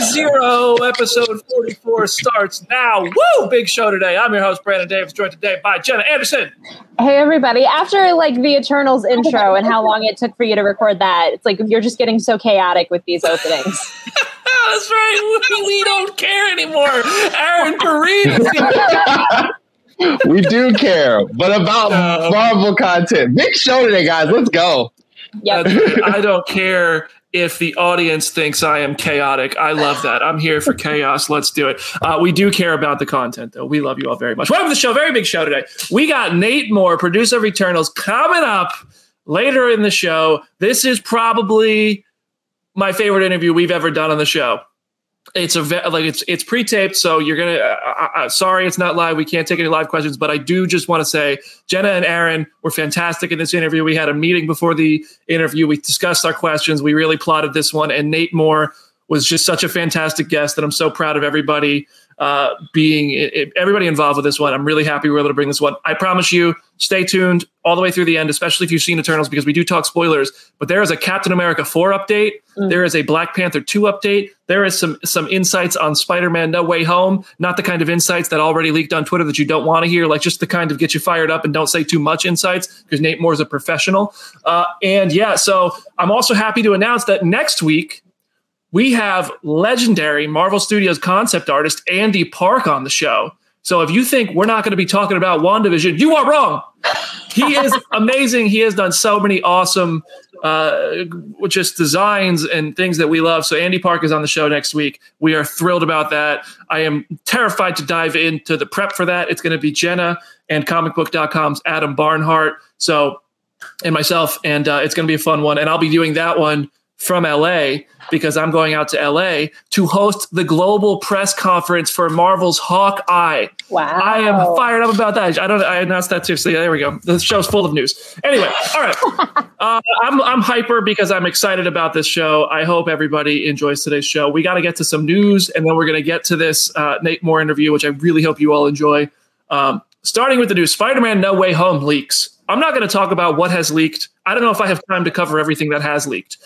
Zero episode 44 starts now. Woo! Big show today. I'm your host, Brandon Davis, joined today by Jenna Anderson. Hey everybody! After like the Eternals intro and how long it took for you to record that, it's like you're just getting so chaotic with these openings. That's right. We, we don't care anymore. Aaron Perine. we do care, but about No. Marvel content. Big show today, guys. Let's go. Yep. I don't care if the audience thinks I am chaotic. I love that. I'm here for chaos. Let's do it. Uh, we do care about the content, though. We love you all very much. Welcome to the show. Very big show today. We got Nate Moore, producer of Eternals, coming up later in the show. This is probably my favorite interview we've ever done on the show. It's a like it's it's pre-taped, so you're gonna. Uh, uh, sorry, it's not live. We can't take any live questions, but I do just want to say Jenna and Aaron were fantastic in this interview. We had a meeting before the interview. We discussed our questions. We really plotted this one, and Nate Moore was just such a fantastic guest that I'm so proud of everybody uh, being i- i- everybody involved with this one. I'm really happy we're able to bring this one. I promise you, stay tuned all the way through the end, especially if you've seen Eternals, because we do talk spoilers. But there is a Captain America 4 update. There is a Black Panther 2 update. There is some some insights on Spider-Man No Way Home. Not the kind of insights that already leaked on Twitter that you don't want to hear, like just the kind of get you fired up and don't say too much insights, because Nate Moore is a professional. Uh, and yeah, so I'm also happy to announce that next week we have legendary Marvel Studios concept artist Andy Park on the show. So if you think we're not going to be talking about WandaVision, you are wrong. He is amazing. He has done so many awesome uh, just designs and things that we love. So Andy Park is on the show next week. We are thrilled about that. I am terrified to dive into the prep for that. It's going to be Jenna and comicbook.com's Adam Barnhardt. So and myself, and uh, it's going to be a fun one. And I'll be doing that one from LA because I'm going out to LA to host the global press conference for Marvel's Hawkeye. Wow. I am fired up about that. I don't. I announced that too. So there we go. The show's full of news. Anyway, all right. Uh, I'm I'm hyper because I'm excited about this show. I hope everybody enjoys today's show. We got to get to some news, and then we're going to get to this uh, Nate Moore interview, which I really hope you all enjoy. Um, starting with the news, Spider-Man: No Way Home leaks. I'm not going to talk about what has leaked. I don't know if I have time to cover everything that has leaked.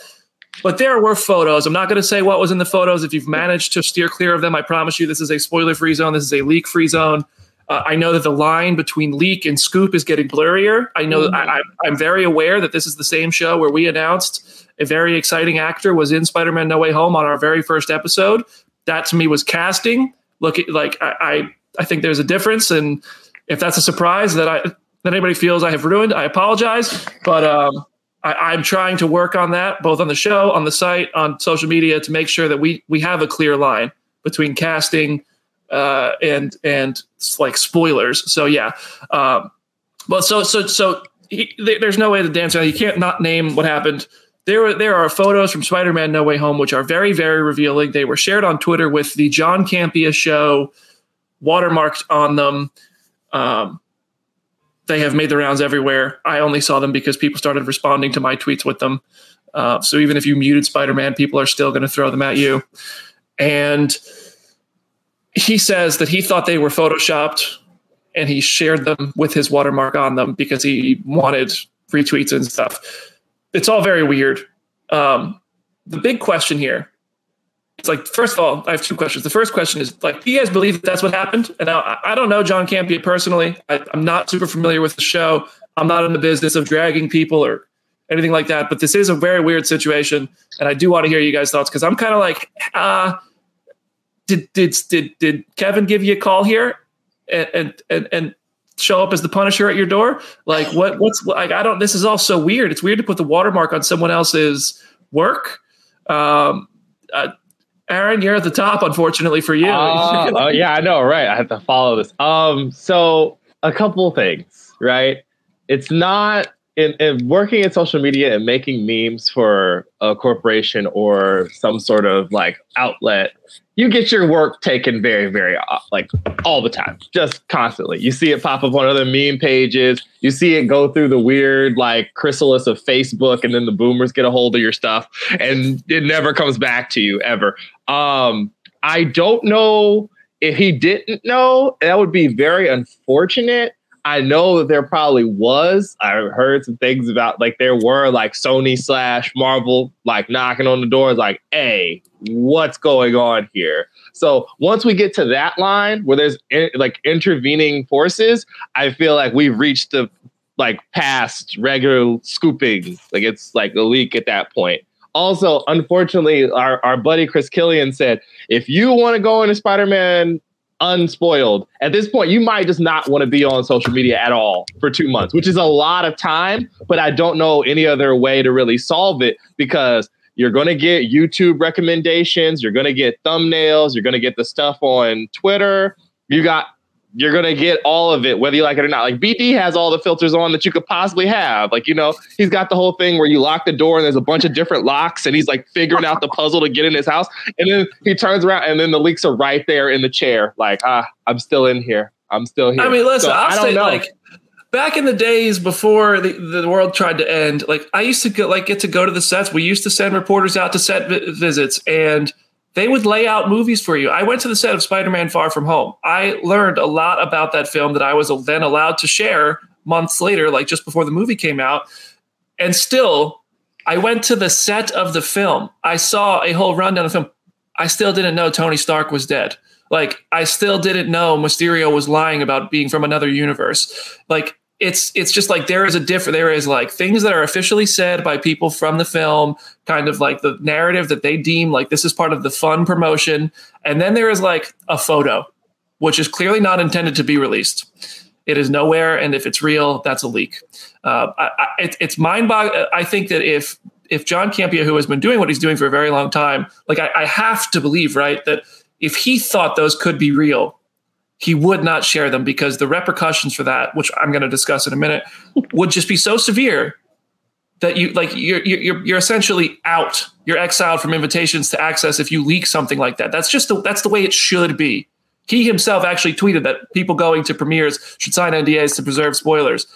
But there were photos. I'm not going to say what was in the photos. If you've managed to steer clear of them, I promise you this is a spoiler free zone. This is a leak free zone. Uh, I know that the line between leak and scoop is getting blurrier. I know I, I, I'm very aware that this is the same show where we announced a very exciting actor was in Spider-Man: No Way Home on our very first episode. That to me was casting. Look, at, like I, I, I think there's a difference, and if that's a surprise that I that anybody feels I have ruined, I apologize. But um, I, I'm trying to work on that, both on the show, on the site, on social media, to make sure that we we have a clear line between casting uh, and and like spoilers. So yeah, um, well, so so so he, there's no way to dance around. You can't not name what happened. There, there are photos from Spider-Man: No Way Home, which are very, very revealing. They were shared on Twitter with the John Campea show watermarked on them. Um, they have made the rounds everywhere. I only saw them because people started responding to my tweets with them. Uh, so even if you muted Spider-Man, people are still going to throw them at you. And he says that he thought they were photoshopped, and he shared them with his watermark on them because he wanted retweets and stuff. It's all very weird. Um, the big question here it's like first of all, I have two questions. The first question is like, do you guys believe that that's what happened? And I, I don't know John Campea personally. I, I'm not super familiar with the show. I'm not in the business of dragging people or anything like that. But this is a very weird situation, and I do want to hear you guys' thoughts because I'm kind of like, uh, did did did did Kevin give you a call here, and and and, and show up as the Punisher at your door? Like what what's like? I don't. This is all so weird. It's weird to put the watermark on someone else's work. Um, uh, Aaron, you're at the top, unfortunately for you. Uh, oh yeah, I know, right? I have to follow this. Um, so a couple things, right? It's not in, in working in social media and making memes for a corporation or some sort of like outlet you get your work taken very, very uh, like all the time, just constantly. You see it pop up on other meme pages. You see it go through the weird like chrysalis of Facebook, and then the boomers get a hold of your stuff, and it never comes back to you ever. Um, I don't know if he didn't know. That would be very unfortunate. I know that there probably was. I heard some things about like there were like Sony slash Marvel like knocking on the doors, like, hey, what's going on here? So once we get to that line where there's in, like intervening forces, I feel like we've reached the like past regular scooping. Like it's like a leak at that point. Also, unfortunately, our, our buddy Chris Killian said, if you want to go into Spider-Man unspoiled. At this point, you might just not want to be on social media at all for two months, which is a lot of time. But I don't know any other way to really solve it because you're going to get YouTube recommendations, you're going to get thumbnails, you're going to get the stuff on Twitter. You got you're gonna get all of it, whether you like it or not. Like BD has all the filters on that you could possibly have. Like, you know, he's got the whole thing where you lock the door and there's a bunch of different locks, and he's like figuring out the puzzle to get in his house. And then he turns around and then the leaks are right there in the chair. Like, ah, I'm still in here. I'm still here. I mean, listen, so, I'll say know. like back in the days before the, the world tried to end, like I used to get like get to go to the sets. We used to send reporters out to set vi- visits and they would lay out movies for you. I went to the set of Spider Man Far From Home. I learned a lot about that film that I was then allowed to share months later, like just before the movie came out. And still, I went to the set of the film. I saw a whole rundown of the film. I still didn't know Tony Stark was dead. Like, I still didn't know Mysterio was lying about being from another universe. Like, it's it's just like there is a different there is like things that are officially said by people from the film kind of like the narrative that they deem like this is part of the fun promotion. And then there is like a photo which is clearly not intended to be released. It is nowhere and if it's real that's a leak. Uh, I, I, it, it's mind boggling i think that if if john campea who has been doing what he's doing for a very long time like I, I have to believe right that if he thought those could be real he would not share them because the repercussions for that, which I'm going to discuss in a minute, would just be so severe that you like you're you're you're essentially out. You're exiled from invitations to access if you leak something like that. That's just the, that's the way it should be. He himself actually tweeted that people going to premieres should sign NDAs to preserve spoilers,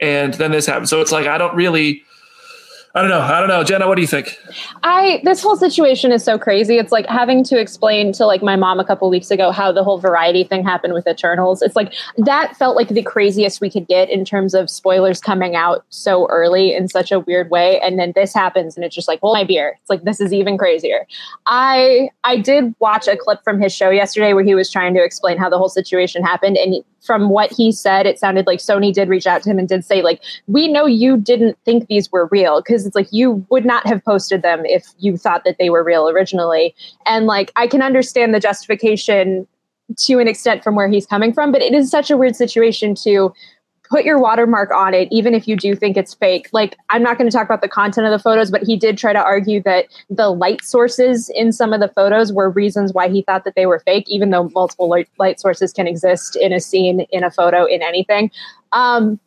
and then this happened. So it's like I don't really I don't know. I don't know. Jenna, what do you think? I this whole situation is so crazy. It's like having to explain to like my mom a couple weeks ago how the whole variety thing happened with Eternals. It's like that felt like the craziest we could get in terms of spoilers coming out so early in such a weird way. And then this happens and it's just like, hold my beer. It's like this is even crazier. I I did watch a clip from his show yesterday where he was trying to explain how the whole situation happened. And he, from what he said, it sounded like Sony did reach out to him and did say, like, we know you didn't think these were real because it's like you would not have posted them if you thought that they were real originally. And like, I can understand the justification to an extent from where he's coming from, but it is such a weird situation to put your watermark on it, even if you do think it's fake. Like, I'm not going to talk about the content of the photos, but he did try to argue that the light sources in some of the photos were reasons why he thought that they were fake, even though multiple light, light sources can exist in a scene, in a photo, in anything. Um,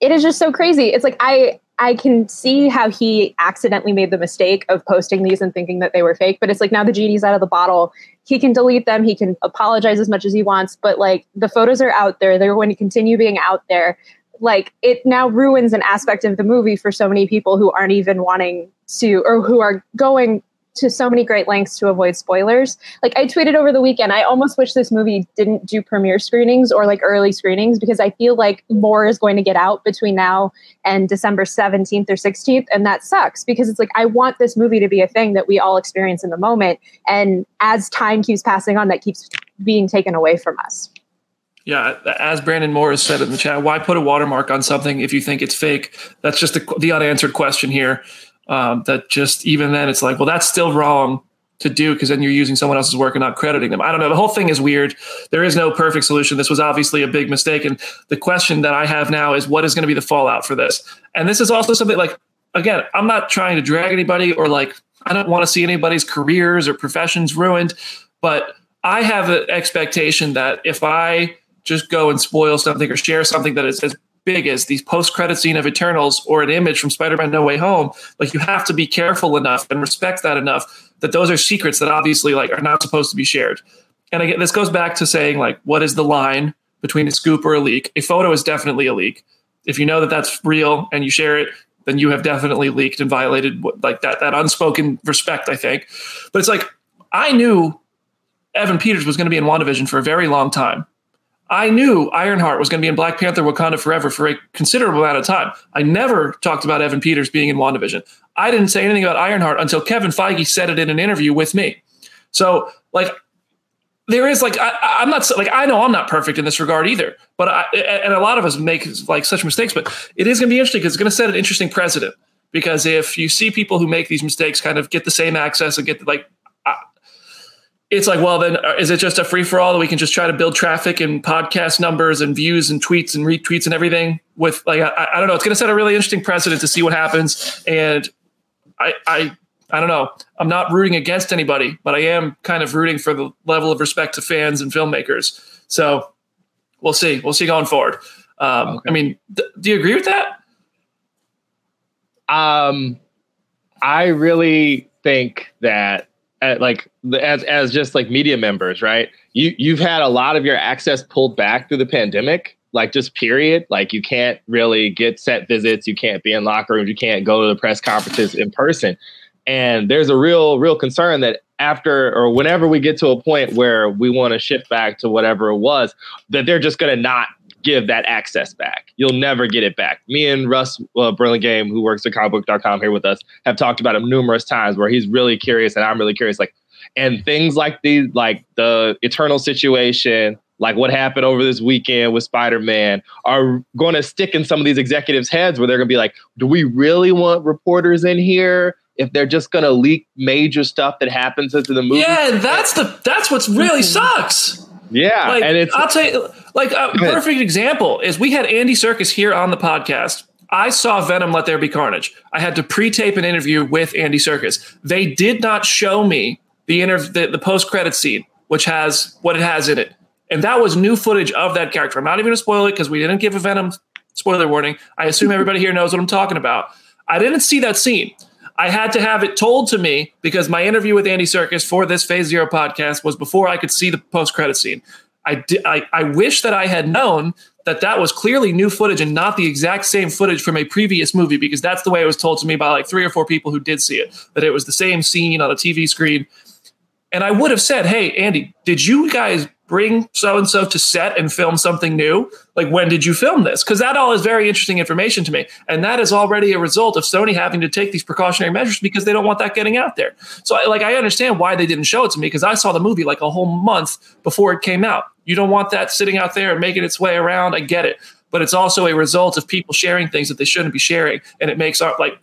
it is just so crazy. It's like I I can see how he accidentally made the mistake of posting these and thinking that they were fake, but it's like now the genie's out of the bottle. He can delete them, he can apologize as much as he wants, but like the photos are out there. They're going to continue being out there. Like it now ruins an aspect of the movie for so many people who aren't even wanting to or who are going to so many great lengths to avoid spoilers. Like I tweeted over the weekend, I almost wish this movie didn't do premiere screenings or like early screenings because I feel like more is going to get out between now and December 17th or 16th. And that sucks because it's like I want this movie to be a thing that we all experience in the moment. And as time keeps passing on, that keeps being taken away from us. Yeah, as Brandon Morris said in the chat, why put a watermark on something if you think it's fake? That's just the, the unanswered question here. Um, that just even then, it's like, well, that's still wrong to do because then you're using someone else's work and not crediting them. I don't know. The whole thing is weird. There is no perfect solution. This was obviously a big mistake. And the question that I have now is what is going to be the fallout for this? And this is also something like, again, I'm not trying to drag anybody or like, I don't want to see anybody's careers or professions ruined, but I have an expectation that if I just go and spoil something or share something that is as big as the post credit scene of Eternals or an image from Spider Man No Way Home, like you have to be careful enough and respect that enough that those are secrets that obviously like are not supposed to be shared. And again, this goes back to saying like, what is the line between a scoop or a leak? A photo is definitely a leak. If you know that that's real and you share it, then you have definitely leaked and violated like that that unspoken respect. I think, but it's like I knew Evan Peters was going to be in WandaVision for a very long time. I knew Ironheart was going to be in Black Panther Wakanda Forever for a considerable amount of time. I never talked about Evan Peters being in WandaVision. I didn't say anything about Ironheart until Kevin Feige said it in an interview with me. So, like, there is like I, am not like I know I'm not perfect in this regard either, but I, and a lot of us make like such mistakes. But it is going to be interesting because it's going to set an interesting precedent. Because if you see people who make these mistakes kind of get the same access and get like it's like, well, then uh, is it just a free for all that we can just try to build traffic and podcast numbers and views and tweets and retweets and everything with like, I, I don't know. It's going to set a really interesting precedent to see what happens. And I, I, I don't know. I'm not rooting against anybody, but I am kind of rooting for the level of respect to fans and filmmakers. So we'll see. We'll see going forward. Um, okay. I mean, th- do you agree with that? Um, I really think that at like as as just like media members, right? You you've had a lot of your access pulled back through the pandemic, like just period. Like you can't really get set visits, you can't be in locker rooms, you can't go to the press conferences in person. And there's a real real concern that after or whenever we get to a point where we want to shift back to whatever it was, that they're just going to not give that access back. You'll never get it back. Me and Russ uh, Burlingame, who works at comicbook.com here with us, have talked about him numerous times where he's really curious and I'm really curious. Like, and things like the like the eternal situation, like what happened over this weekend with Spider Man, are going to stick in some of these executives' heads where they're going to be like, do we really want reporters in here? If they're just going to leak major stuff that happens into the movie, yeah, that's the that's what's really sucks. Yeah, like, and it's I'll tell you, like a perfect example is we had Andy Serkis here on the podcast. I saw Venom Let There Be Carnage. I had to pre-tape an interview with Andy Serkis. They did not show me the inter- the, the post-credit scene, which has what it has in it. And that was new footage of that character. I'm not even gonna spoil it because we didn't give a Venom spoiler warning. I assume everybody here knows what I'm talking about. I didn't see that scene. I had to have it told to me because my interview with Andy Serkis for this Phase Zero podcast was before I could see the post credit scene. I, I, I wish that I had known that that was clearly new footage and not the exact same footage from a previous movie because that's the way it was told to me by like three or four people who did see it that it was the same scene on a TV screen. And I would have said, "Hey, Andy, did you guys bring so and so to set and film something new? Like, when did you film this? Because that all is very interesting information to me. And that is already a result of Sony having to take these precautionary measures because they don't want that getting out there. So, like, I understand why they didn't show it to me because I saw the movie like a whole month before it came out. You don't want that sitting out there and making its way around. I get it. But it's also a result of people sharing things that they shouldn't be sharing. And it makes our, like,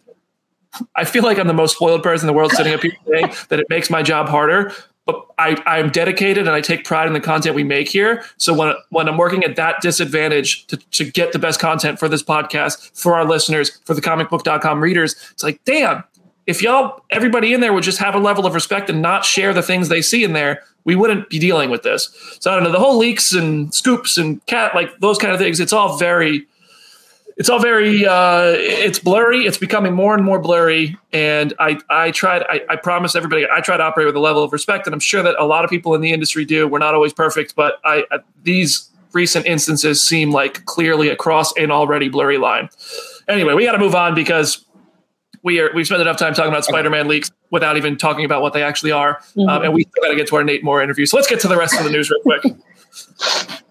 I feel like I'm the most spoiled person in the world sitting up here today, that it makes my job harder but I, I'm dedicated and I take pride in the content we make here. So when when I'm working at that disadvantage to, to get the best content for this podcast, for our listeners, for the comicbook.com readers, it's like, damn, if y'all everybody in there would just have a level of respect and not share the things they see in there, we wouldn't be dealing with this. So I don't know, the whole leaks and scoops and cat like those kind of things, it's all very it's all very uh, it's blurry. It's becoming more and more blurry. And i i tried I, I promise everybody i try to operate with a level of respect and i'm sure that a lot of people in the industry do. We're not always perfect but i these recent instances seem like clearly across an already blurry line. Anyway we got to move on because we are we've spent enough time talking about Spider-Man leaks without even talking about what they actually are, Mhm. um, and we got to get to our Nate Moore interview. So let's get to the rest of the news real quick.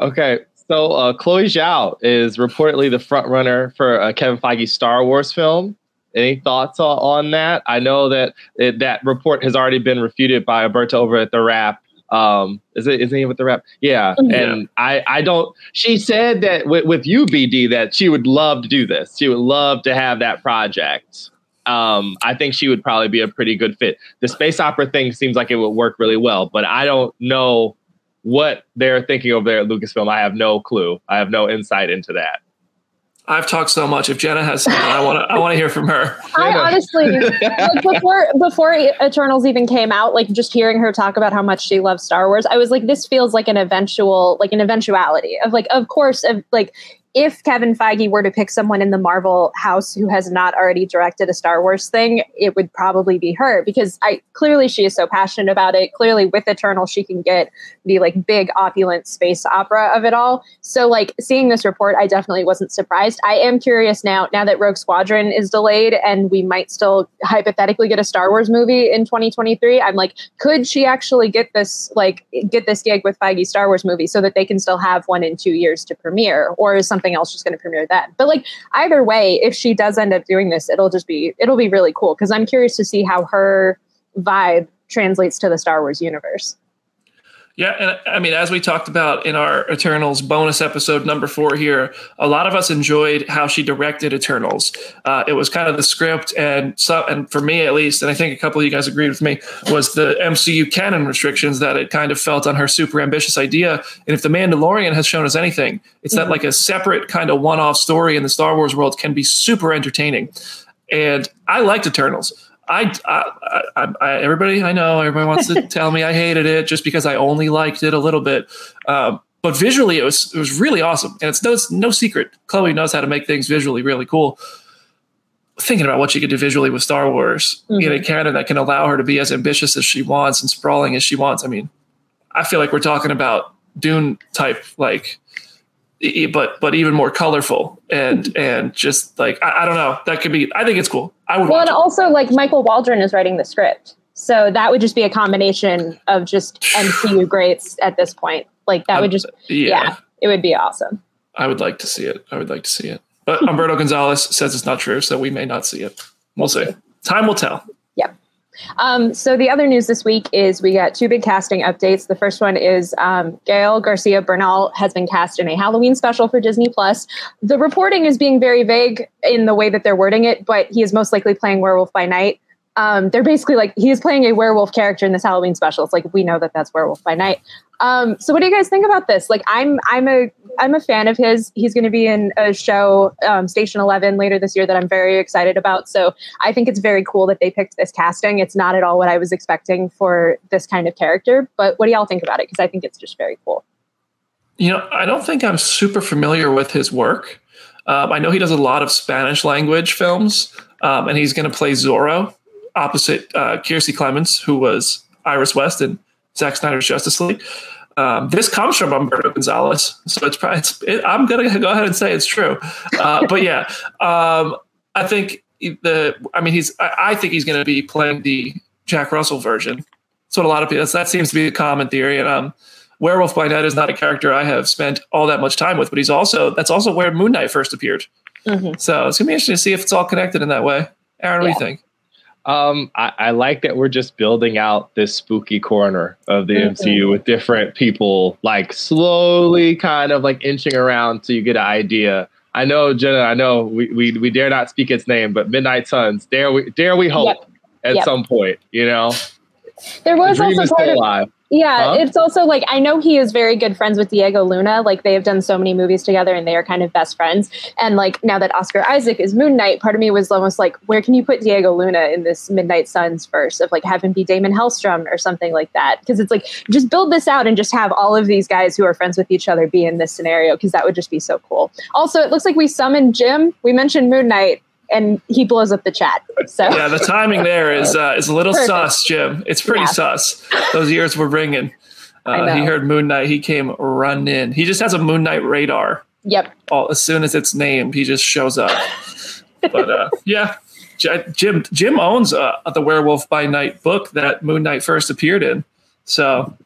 Okay, so uh, Chloe Zhao is reportedly the front runner for uh, Kevin Feige's Star Wars film. Any thoughts on, that? I know that it, that report has already been refuted by Alberto over at the Wrap. Um, is it isn't he with the Wrap? Yeah, Mhm. and I I don't. She said that with, with you BD that she would love to do this. She would love to have that project. Um, I think she would probably be a pretty good fit. The space opera thing seems like it would work really well, but I don't know what they're thinking over there at Lucasfilm. I have no clue. I have no insight into that. I've talked so much. If Jenna has something, I want to I want to hear from her. I honestly, like before before Eternals even came out, like just hearing her talk about how much she loves Star Wars, I was like, this feels like an eventual, like an eventuality of like, of course, of like. If Kevin Feige were to pick someone in the Marvel house who has not already directed a Star Wars thing, it would probably be her because I clearly she is so passionate about it. Clearly, with Eternal, she can get the like big opulent space opera of it all. So, like seeing this report, I definitely wasn't surprised. I am curious now, now that Rogue Squadron is delayed and we might still hypothetically get a Star Wars movie in 2023. I'm like, could she actually get this like get this gig with Feige's Star Wars movie so that they can still have one in two years to premiere, or is something else just going to premiere then? But like either way, if she does end up doing this, it'll just be it'll be really cool because I'm curious to see how her vibe translates to the Star Wars universe. Yeah, and I mean, as we talked about in our Eternals bonus episode number four here, a lot of us enjoyed how she directed Eternals. Uh, it was kind of the script, and so, and for me at least, and I think a couple of you guys agreed with me, was the MCU canon restrictions that it kind of felt on her super ambitious idea. And if the Mandalorian has shown us anything, it's that Mhm. like a separate kind of one-off story in the Star Wars world can be super entertaining. And I liked Eternals. I, I, I, I, everybody I know, everybody wants to tell me I hated it just because I only liked it a little bit. Um, but visually, it was it was really awesome, and it's no it's no secret. Chloe knows how to make things visually really cool. Thinking about what she could do visually with Star Wars in a canon that can allow her to be as ambitious as she wants and sprawling as she wants. I mean, I feel like we're talking about Dune type like but but even more colorful and and just like I, I don't know. That could be I think it's cool. I would Well, and it. also like Michael Waldron is writing the script, so that would just be a combination of just MCU greats at this point. Like that would just yeah, yeah, it would be awesome. I would like to see it. I would like to see it. But Umberto Gonzalez says it's not true so we may not see it. We'll see. Time will tell Um, so the other news this week is we got two big casting updates. The first one is um, Gael Garcia Bernal has been cast in a Halloween special for Disney Plus. The reporting is being very vague in the way that they're wording it, but he is most likely playing Werewolf by Night. Um, they're basically like he is playing a werewolf character in this Halloween special. It's like we know that that's Werewolf by Night. Um, so what do you guys think about this? Like I'm I'm a I'm a fan of his. He's going to be in a show um, Station Eleven later this year that I'm very excited about. So I think it's very cool that they picked this casting. It's not at all what I was expecting for this kind of character. But what do y'all think about it? Because I think it's just very cool. You know, I don't think I'm super familiar with his work. Um, I know he does a lot of Spanish language films, um, and he's going to play Zorro opposite uh, Kiersey Clemons, who was Iris West in Zack Snyder's Justice League. Um, this comes from Umberto Gonzalez, so it's probably. It's, it, I'm going to go ahead and say it's true, uh, but yeah, um, I think the. I mean, he's. I, I think he's going to be playing the Jack Russell version. That's what a lot of people. That seems to be a common theory, and um, Werewolf by Night is not a character I have spent all that much time with, but he's also that's also where Moon Knight first appeared. Mhm. So it's gonna be interesting to see if it's all connected in that way. Aaron, what do you think? Um, I, I like that we're just building out this spooky corner of the. MCU with different people, like slowly kind of like inching around so you get an idea. I know, Jenna. I know we, we, we dare not speak its name, but Midnight Suns. Dare we dare we hope at Yep. some point? You know, There was dream also part of alive. Yeah, Huh? it's also like I know he is very good friends with Diego Luna. Like they have done so many movies together and they are kind of best friends. And like now that Oscar Isaac is Moon Knight, part of me was almost like, where can you put Diego Luna in this Midnight Suns verse of like have him be Daimon Hellstrom or something like that? Because it's like just build this out and just have all of these guys who are friends with each other be in this scenario because that would just be so cool. Also, it looks like we summoned Jim. We mentioned Moon Knight and he blows up the chat. So Yeah, the timing there is uh, is a little Perfect. sus, Jim. It's pretty Yeah. sus. Those years were ringing. Uh, he heard Moon Knight. He came running. In. He just has a Moon Knight radar. yep. All as soon as it's named, he just shows up. but uh, yeah, Jim Jim owns uh, the Werewolf by Night book that Moon Knight first appeared in. So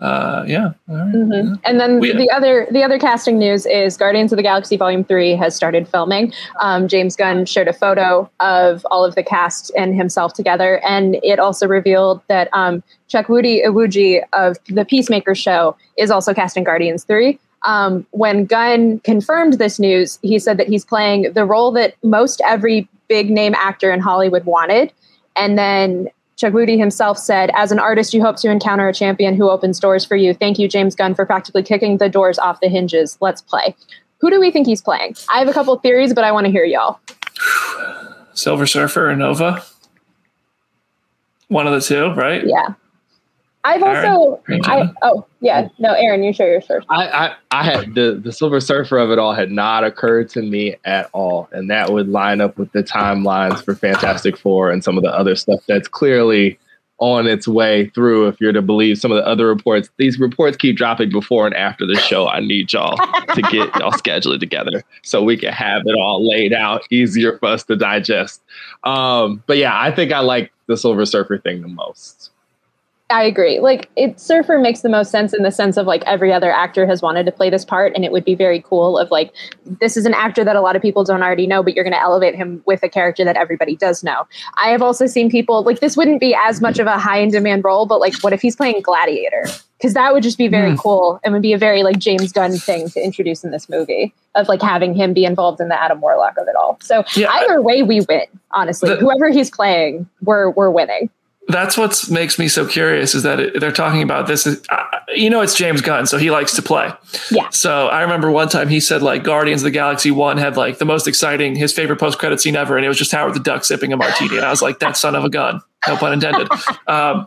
uh, yeah. Mm-hmm. And then we, the other the other casting news is Guardians of the Galaxy Volume Three has started filming. Um, James Gunn shared a photo of all of the cast and himself together, and it also revealed that um, Chukwudi Iwuji of the Peacemaker show is also casting Guardians Three. Um, when Gunn confirmed this news, he said that he's playing the role that most every big name actor in Hollywood wanted. And then Chukwudi himself said, As an artist, you hope to encounter a champion who opens doors for you. Thank you, James Gunn, for practically kicking the doors off the hinges. Let's play. Who do we think he's playing? I have a couple theories, but I want to hear y'all. Silver Surfer or Nova? One of the two, right? Yeah. I've also, I, oh yeah, no, Aaron, you share your first. I, I, I had the the Silver Surfer of it all had not occurred to me at all, and that would line up with the timelines for Fantastic Four and some of the other stuff that's clearly on its way through. If you're to believe some of the other reports, these reports keep dropping before and after the show. I need y'all to get y'all scheduled together so we can have it all laid out, easier for us to digest. Um, but yeah, I think I like the Silver Surfer thing the most. I agree. Like it Surfer makes the most sense in the sense of like every other actor has wanted to play this part and it would be very cool of like this is an actor that a lot of people don't already know but you're going to elevate him with a character that everybody does know. I have also seen people like this wouldn't be as much of a high in demand role but like what if he's playing Gladiator? Cuz that would just be very mm. cool and would be a very like James Gunn thing to introduce in this movie of like having him be involved in the Adam Warlock of it all. So yeah, either way we win, honestly. The, Whoever he's playing, we're we're winning that's what makes me so curious is that it, they're talking about this. uh, you know, it's James Gunn, so he likes to play. Yeah. So I remember one time he said like Guardians of the Galaxy One had like the most exciting, his favorite post credit scene ever, and it was just Howard the Duck sipping a martini, and I was like, that son of a gun, no pun intended. um,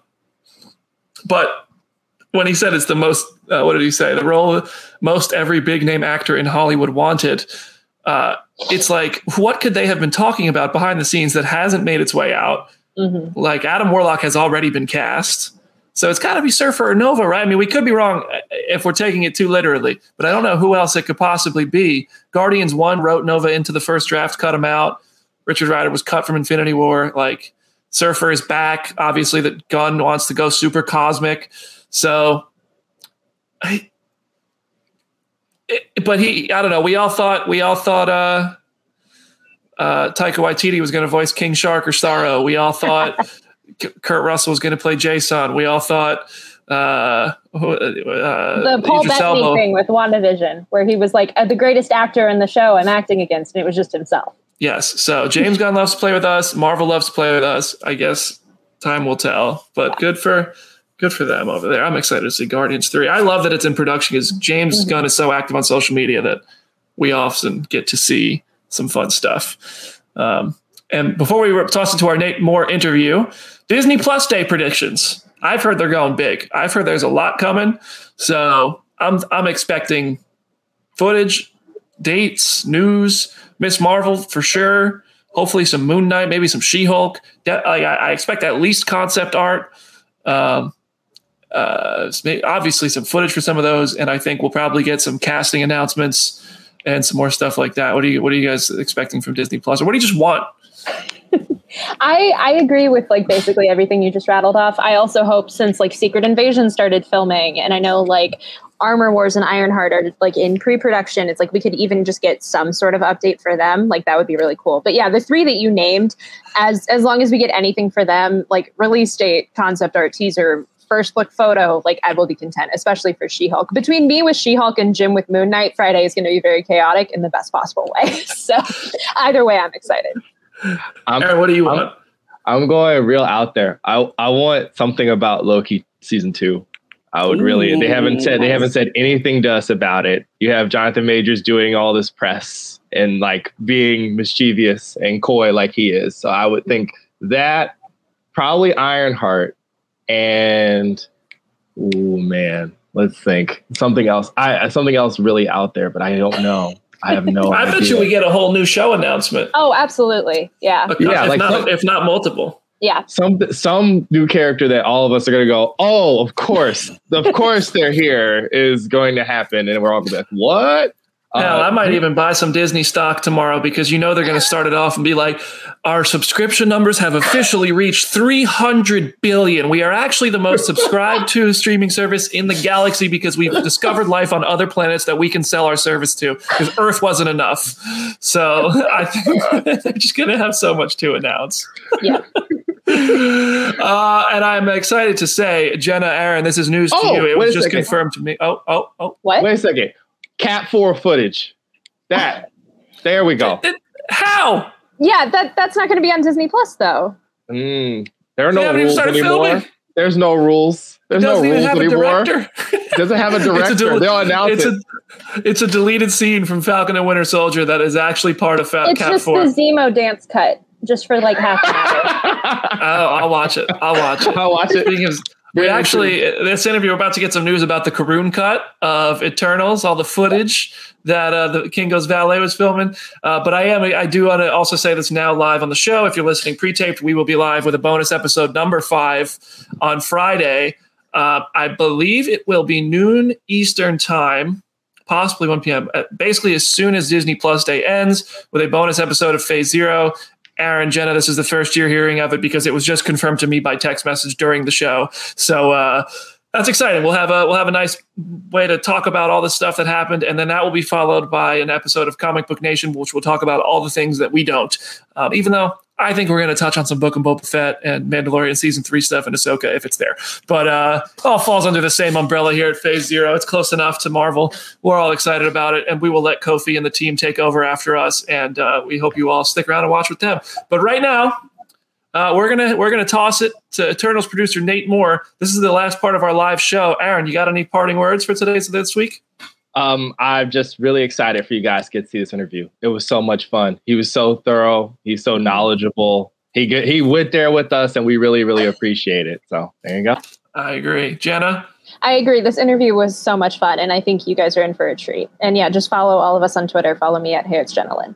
but when he said it's the most, uh, what did he say? The role most every big name actor in Hollywood wanted. Uh, it's like, what could they have been talking about behind the scenes that hasn't made its way out? Mm-hmm. Like Adam Warlock has already been cast. So it's got to be Surfer or Nova, right? I mean, we could be wrong uh, if we're taking it too literally, but I don't know who else it could possibly be. Guardians 1 wrote Nova into the first draft, cut him out. Richard Rider was cut from Infinity War. Like, Surfer is back. Obviously, that Gunn wants to go super cosmic. So, I, it, but he, I don't know. We all thought, we all thought, uh, uh, Taika Waititi was going to voice King Shark or Starro. We all thought Kurt Russell was going to play Jason. We all thought uh, uh, the Paul Idris Bettany Elba. thing with WandaVision, where he was like uh, the greatest actor in the show I'm acting against, and it was just himself. Yes. So James Gunn loves to play with us. Marvel loves to play with us. I guess time will tell. But yeah. good for good for them over there. I'm excited to see Guardians 3. I love that it's in production because James mm-hmm. Gunn is so active on social media that we often get to see some fun stuff. Um, and before we toss into our Nate Moore interview, Disney Plus Day predictions. I've heard they're going big. I've heard there's a lot coming. So I'm I'm expecting footage, dates, news, Miss Marvel for sure. Hopefully some Moon Knight, maybe some She Hulk. I, I, expect at least concept art. Um, uh, obviously some footage for some of those, and I think we'll probably get some casting announcements and some more stuff like that. What are you What are you guys expecting from Disney Plus, or what do you just want? I I agree with like basically everything you just rattled off. I also hope since like Secret Invasion started filming, and I know like Armor Wars and Ironheart are like in pre-production. It's like we could even just get some sort of update for them. Like that would be really cool. But yeah, the three that you named, as as long as we get anything for them, like release date, concept art, teaser, first look photo, like I will be content, especially for She Hulk. Between me with She Hulk and Jim with Moon Knight, Friday is going to be very chaotic in the best possible way. so either way, I'm excited. I'm, Aaron, what do you want? I'm, I'm, going real out there. I I want something about Loki season two. I would Ooh, really. They haven't said nice. they haven't said anything to us about it. You have Jonathan Majors doing all this press and like being mischievous and coy like he is. So I would think that probably Ironheart and oh man, let's think something else. I something else really out there, but I don't know. I have no. I idea. bet you we get a whole new show announcement. Oh, absolutely, yeah, yeah, if like not, some, if not multiple. Yeah, some some new character that all of us are going to go. Oh, of course, of course, they're here is going to happen, and we're all going to be like, what? Hell, Uh, I might even buy some Disney stock tomorrow because you know they're going to start it off and be like, our subscription numbers have officially reached 300 billion. We are actually the most subscribed to streaming service in the galaxy because we've discovered life on other planets that we can sell our service to because Earth wasn't enough. So I think they're just going to have so much to announce. Yeah. Uh, and I'm excited to say, Jenna, Aaron, this is news to Oh, you. It was just second. confirmed to me. Oh, oh, oh. What? Wait a second. Cap four footage. That. There we go. How? Yeah, that that's not going to be on Disney Plus though. Mm, there are no haven't even rules started anymore. filming. There's no rules. There's no doesn't even rules have a anymore. director. Doesn't have a It's a director. del- They'll announce it's it. a it's a deleted scene from Falcon and Winter Soldier that is actually part of Fa- It's Cap just Four. the Zemo dance cut, just for like half an hour. Oh, I'll watch it. I'll watch it. I'll watch it. Speaking of, we actually this interview we're about to get some news about the Karun cut of Eternals, all the footage that uh, the Kingo's Valet was filming. Uh, but I am I do want to also say this now live on the show. If you're listening pre-taped, we will be live with a bonus episode number five on Friday. Uh, I believe it will be noon Eastern time. Possibly 1 p.m. Uh, Basically, as soon as Disney Plus Day ends, with a bonus episode of Phase Zero, Aaron, Jenna, this is the first year hearing of it because it was just confirmed to me by text message during the show. So uh, that's exciting. We'll have a we'll have a nice way to talk about all the stuff that happened, and then that will be followed by an episode of Comic Book Nation, which will talk about all the things that we don't. Um, even though I think we're going to touch on some Book and Boba Fett and Mandalorian season three stuff and Ahsoka if it's there, but uh, all falls under the same umbrella here at Phase Zero. It's close enough to Marvel. We're all excited about it, and we will let Kofi and the team take over after us, and uh, we hope you all stick around and watch with them. But right now, uh, we're gonna we're gonna toss it to Eternals producer Nate Moore. This is the last part of our live show. Aaron, you got any parting words for today's this week? Um, I'm just really excited for you guys to get to see this interview. It was so much fun. He was so thorough. He's so knowledgeable. He get, he went there with us, and we really really appreciate it. So there you go. I agree, Jenna. I agree. This interview was so much fun, and I think you guys are in for a treat. And yeah, just follow all of us on Twitter. Follow me at Hey It's Jenna Lynn.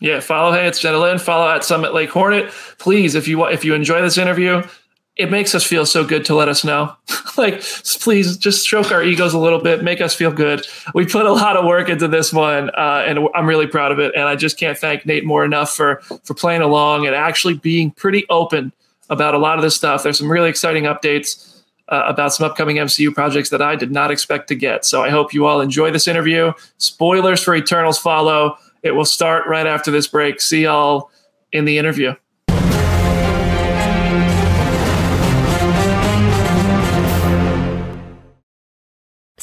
Yeah, follow Hey, it's Jenna Lynn. Follow at Summit Lake Hornet. Please, if you if you enjoy this interview, it makes us feel so good to let us know. like, please just stroke our egos a little bit, make us feel good. We put a lot of work into this one, uh, and I'm really proud of it. And I just can't thank Nate Moore enough for for playing along and actually being pretty open about a lot of this stuff. There's some really exciting updates. Uh, about some upcoming MCU projects that I did not expect to get. So I hope you all enjoy this interview. Spoilers for Eternals follow. It will start right after this break. See y'all in the interview.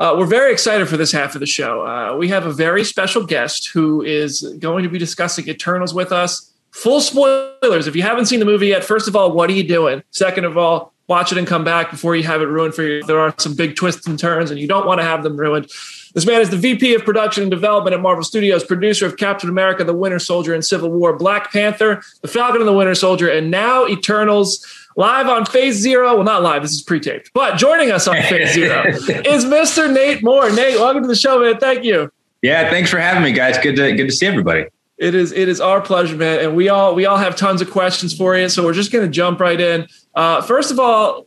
Uh, we're very excited for this half of the show. Uh, we have a very special guest who is going to be discussing Eternals with us. Full spoilers. If you haven't seen the movie yet, first of all, what are you doing? Second of all, watch it and come back before you have it ruined for you. There are some big twists and turns, and you don't want to have them ruined. This man is the VP of Production and Development at Marvel Studios, producer of Captain America, The Winter Soldier, and Civil War, Black Panther, The Falcon and the Winter Soldier, and now Eternals. Live on Phase Zero. Well, not live. This is pre-taped. But joining us on Phase Zero is Mr. Nate Moore. Nate, welcome to the show, man. Thank you. Yeah, thanks for having me, guys. Good to good to see everybody. It is it is our pleasure, man. And we all we all have tons of questions for you, so we're just going to jump right in. Uh, first of all,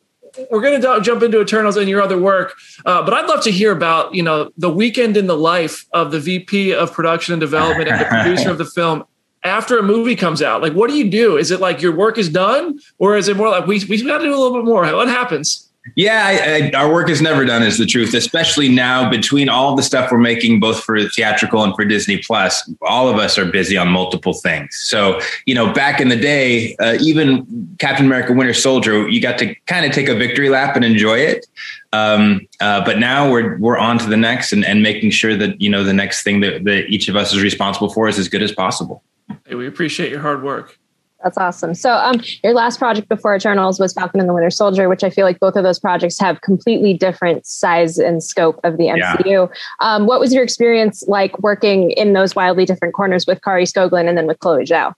we're going to jump into Eternals and your other work, uh, but I'd love to hear about you know the weekend in the life of the VP of Production and Development and the producer of the film after a movie comes out. Like, what do you do? Is it like your work is done, or is it more like we we got to do a little bit more? What happens? Yeah, I, I, our work is never done, is the truth. Especially now, between all the stuff we're making, both for theatrical and for Disney Plus, all of us are busy on multiple things. So, you know, back in the day, uh, even Captain America: Winter Soldier, you got to kind of take a victory lap and enjoy it. Um, uh, but now we're we're on to the next, and, and making sure that you know the next thing that, that each of us is responsible for is as good as possible. Hey, we appreciate your hard work. That's awesome. So, um, your last project before Eternals was Falcon and the Winter Soldier, which I feel like both of those projects have completely different size and scope of the MCU. Yeah. Um, what was your experience like working in those wildly different corners with Kari Skogland and then with Chloe Zhao?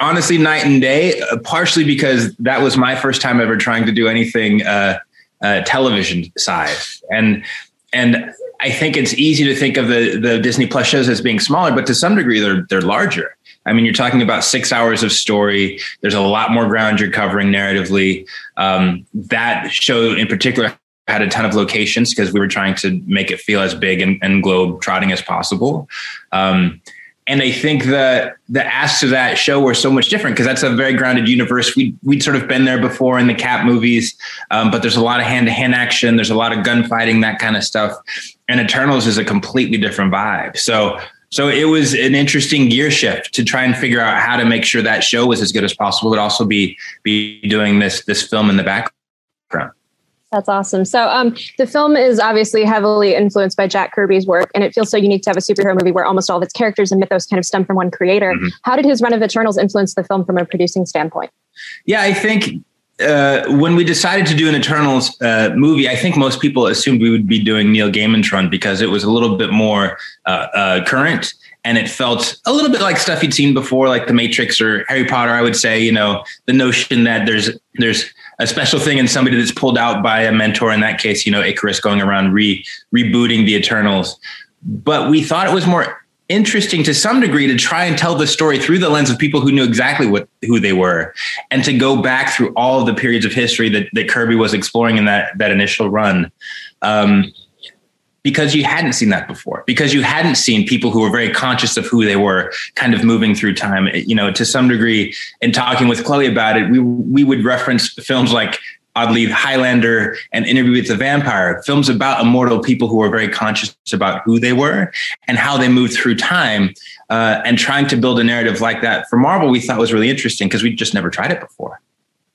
Honestly, night and day. Uh, partially because that was my first time ever trying to do anything uh, uh, television side, and and I think it's easy to think of the the Disney Plus shows as being smaller, but to some degree they're they're larger. I mean, you're talking about six hours of story. There's a lot more ground you're covering narratively. Um, that show in particular had a ton of locations because we were trying to make it feel as big and, and globe trotting as possible. Um, and I think the the asks of that show were so much different because that's a very grounded universe. We we'd sort of been there before in the Cap movies, um, but there's a lot of hand to hand action. There's a lot of gunfighting, that kind of stuff. And Eternals is a completely different vibe. So so it was an interesting gear shift to try and figure out how to make sure that show was as good as possible, but also be be doing this this film in the background. That's awesome. So, um, the film is obviously heavily influenced by Jack Kirby's work, and it feels so unique to have a superhero movie where almost all of its characters and mythos kind of stem from one creator. Mm-hmm. How did his run of Eternals influence the film from a producing standpoint? Yeah, I think uh, when we decided to do an Eternals uh, movie, I think most people assumed we would be doing Neil Gaiman's run because it was a little bit more uh, uh, current and it felt a little bit like stuff you'd seen before, like The Matrix or Harry Potter. I would say, you know, the notion that there's there's a special thing in somebody that's pulled out by a mentor. In that case, you know, Ikaris going around re rebooting the Eternals. But we thought it was more interesting to some degree to try and tell the story through the lens of people who knew exactly what who they were and to go back through all of the periods of history that, that kirby was exploring in that that initial run um, because you hadn't seen that before because you hadn't seen people who were very conscious of who they were kind of moving through time. You know to some degree in talking with chloe about it we we would reference films like oddly Highlander and Interview with the Vampire, films about immortal people who were very conscious about who they were and how they moved through time. Uh, and trying to build a narrative like that for Marvel, we thought was really interesting because we just never tried it before.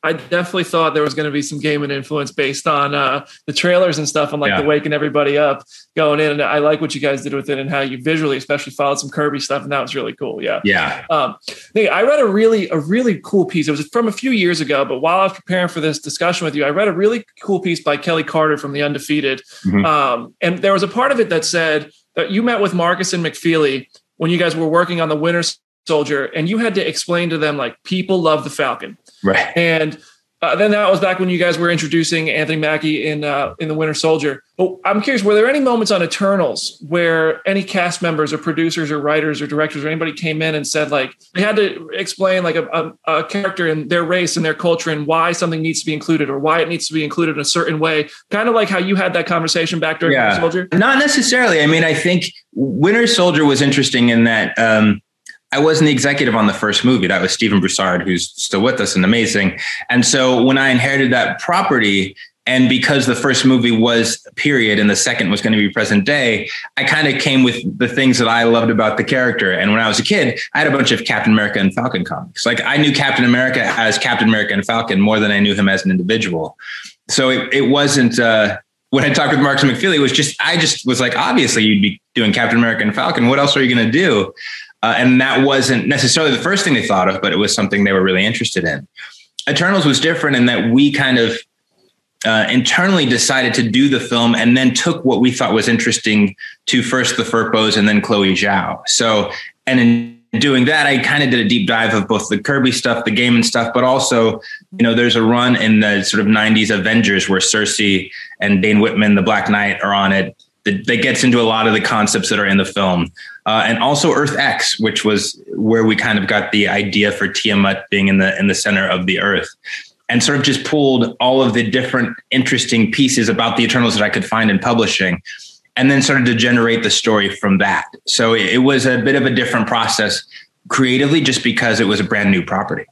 I definitely thought there was going to be some Gaiman influence based on uh, the trailers and stuff and like yeah. the waking everybody up going in. And I like what you guys did with it and how you visually, especially followed some Kirby stuff, and that was really cool. Yeah, yeah. Um, I read a really a really cool piece. It was from a few years ago, but while I was preparing for this discussion with you, I read a really cool piece by Kelly Carter from the Undefeated, mm-hmm. um, and there was a part of it that said that you met with Markus and McFeely when you guys were working on the Winter Soldier, and you had to explain to them like people love the Falcon Right. And uh, then that was back when you guys were introducing Anthony Mackie in uh, in the Winter Soldier. But I'm curious, were there any moments on Eternals where any cast members or producers or writers or directors or anybody came in and said like they had to explain like a, a, a character and their race and their culture and why something needs to be included or why it needs to be included in a certain way, kind of like how you had that conversation back during yeah. Winter Soldier? Not necessarily. I mean, I think Winter Soldier was interesting in that. Um, I wasn't the executive on the first movie. That was Stephen Broussard, who's still with us and amazing. And so when I inherited that property, and because the first movie was period and the second was going to be present day, I kind of came with the things that I loved about the character. And when I was a kid, I had a bunch of Captain America and Falcon comics. Like I knew Captain America as Captain America and Falcon more than I knew him as an individual. So it, it wasn't, uh, when I talked with Markus McFeely, it was just, I just was like, obviously you'd be doing Captain America and Falcon. What else are you going to do? Uh, and that wasn't necessarily the first thing they thought of, but it was something they were really interested in. Eternals was different in that we kind of uh, internally decided to do the film and then took what we thought was interesting to first the Firpos and then Chloe Zhao. So, and in doing that, I kind of did a deep dive of both the Kirby stuff, the Gaiman stuff, but also, you know, there's a run in the sort of 90s Avengers where Sersi and Dane Whitman, the Black Knight, are on it. That gets into a lot of the concepts that are in the film. Uh, and also Earth X, which was where we kind of got the idea for Tiamut being in the in the center of the Earth and sort of just pulled all of the different interesting pieces about the Eternals that I could find in publishing and then started to generate the story from that. So it was a bit of a different process creatively just because it was a brand new property.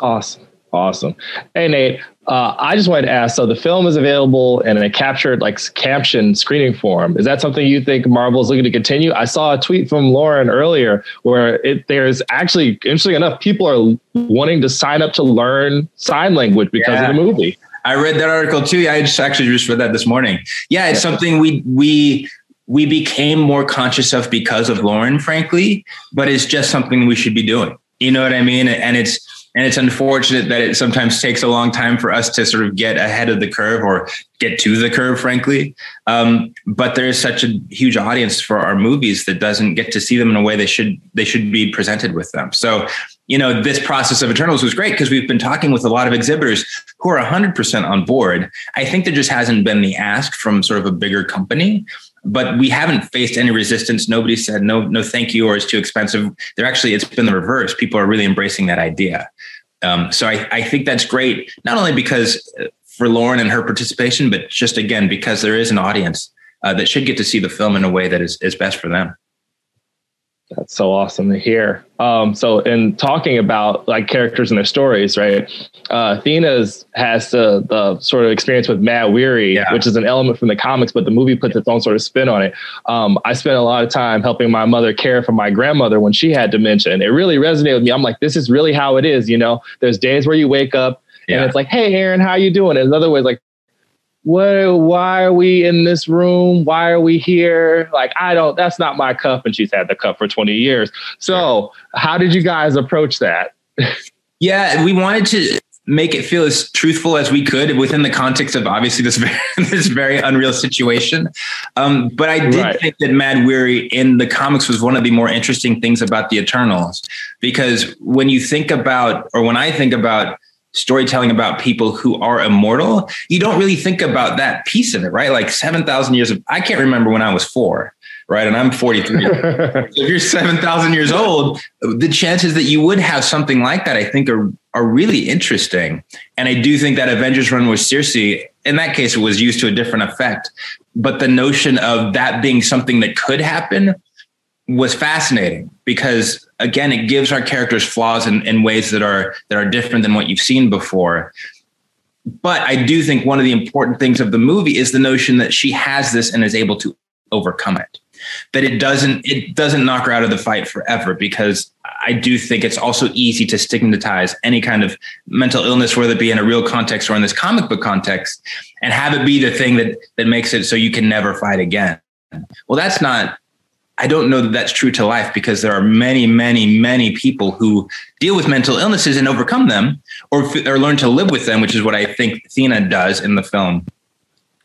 Awesome. Awesome. Hey, Nate, uh, I just wanted to ask. So the film is available in a captured, like caption screening form. Is that something you think Marvel is looking to continue? I saw a tweet from Lauren earlier where it, there's actually, interesting enough, people are wanting to sign up to learn sign language because yeah. of the movie. I read that article too. I just actually just read that this morning. Yeah, it's yeah. something we we we became more conscious of because of Lauren, frankly, but it's just something we should be doing. You know what I mean? And it's and it's unfortunate that it sometimes takes a long time for us to sort of get ahead of the curve or get to the curve, frankly. Um, but there is such a huge audience for our movies that doesn't get to see them in a way they should they should be presented with them. So, you know, this process of Eternals was great because we've been talking with a lot of exhibitors who are 100% on board. I think there just hasn't been the ask from sort of a bigger company but we haven't faced any resistance. Nobody said no, no, thank you, or it's too expensive. They're actually, it's been the reverse. People are really embracing that idea. Um, so I, I think that's great, not only because uh, for Lauren and her participation, but just again because there is an audience uh, that should get to see the film in a way that is, is best for them. That's so awesome to hear. Um, so, in talking about like characters and their stories, right? Uh, Athena's has the the sort of experience with Mahd Wy'ry, yeah. which is an element from the comics, but the movie puts its own sort of spin on it. Um, I spent a lot of time helping my mother care for my grandmother when she had dementia, and it really resonated with me. I'm like, this is really how it is. You know, there's days where you wake up yeah. and it's like, hey, Aaron, how you doing? And other ways, like, what why are we in this room? Why are we here? Like i don't that's not my cup and she's had the cup for 20 years. So how did you guys approach that? Yeah we wanted to make it feel as truthful as we could within the context of obviously this very this very unreal situation. Um, but i did right. think that Mahd Wy'ry in the comics was one of the more interesting things about the eternals because when you think about or when i think about storytelling about people who are immortal, you don't really think about that piece of it, right? Like 7,000 years of, I can't remember when I was four, right? And I'm 43. so if you're 7,000 years old, the chances that you would have something like that, I think are, are really interesting. And I do think that Avengers run with Sersi, in that case, it was used to a different effect. But the notion of that being something that could happen was fascinating because again it gives our characters flaws in, in ways that are that are different than what you've seen before. But i do think one of the important things of the movie is the notion that she has this and is able to overcome it. That it doesn't it doesn't knock her out of the fight forever because i do think it's also easy to stigmatize any kind of mental illness whether it be in a real context or in this comic book context and have it be the thing that that makes it so you can never fight again. Well that's not I don't know that that's true to life because there are many, many, many people who deal with mental illnesses and overcome them or, or learn to live with them, which is what I think Athena does in the film.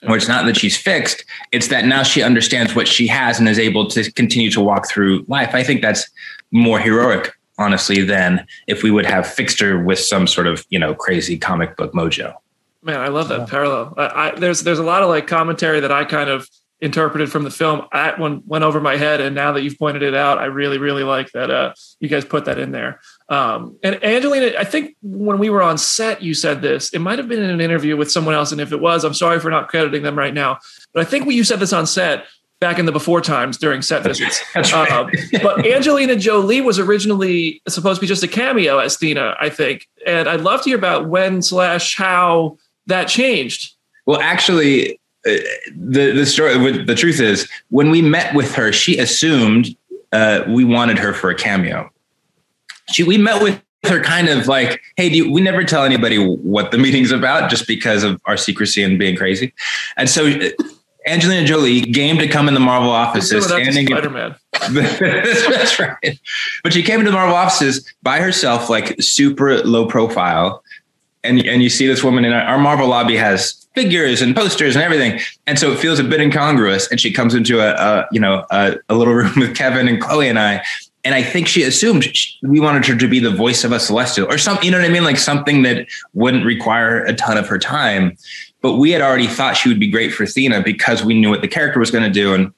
Where it's not that she's fixed, it's that now she understands what she has and is able to continue to walk through life. I think that's more heroic, honestly, than if we would have fixed her with some sort of, you know, crazy comic book mojo. Man, I love that yeah. parallel. I, I, there's there's a lot of like commentary that I kind of interpreted from the film that one went over my head and now that you've pointed it out i really really like that uh, you guys put that in there. Um, and angelina i think when we were on set you said this. It might have been in an interview with someone else and if it was i'm sorry for not crediting them right now. But i think you said this on set back in the before times during set visits. That's right. um, but angelina jolie was originally supposed to be just a cameo as thena i think. And i'd love to hear about when slash how that changed. Well actually the the story the truth is when we met with her she assumed uh, we wanted her for a cameo she we met with her kind of like hey you, we never tell anybody what the meeting's about just because of our secrecy and being crazy and so uh, Angelina Jolie game to come in the Marvel offices standing Spider-Man. that's right. But she came into the Marvel offices by herself, like super low profile, and and you see this woman in our, our Marvel lobby has figures and posters and everything, and so it feels a bit incongruous. And she comes into a, a you know a, a little room with Kevin and Chloe and I, and I think she assumed she, we wanted her to be the voice of a celestial or something. You know what I mean? Like something that wouldn't require a ton of her time. But we had already thought she would be great for Thena because we knew what the character was going to do, and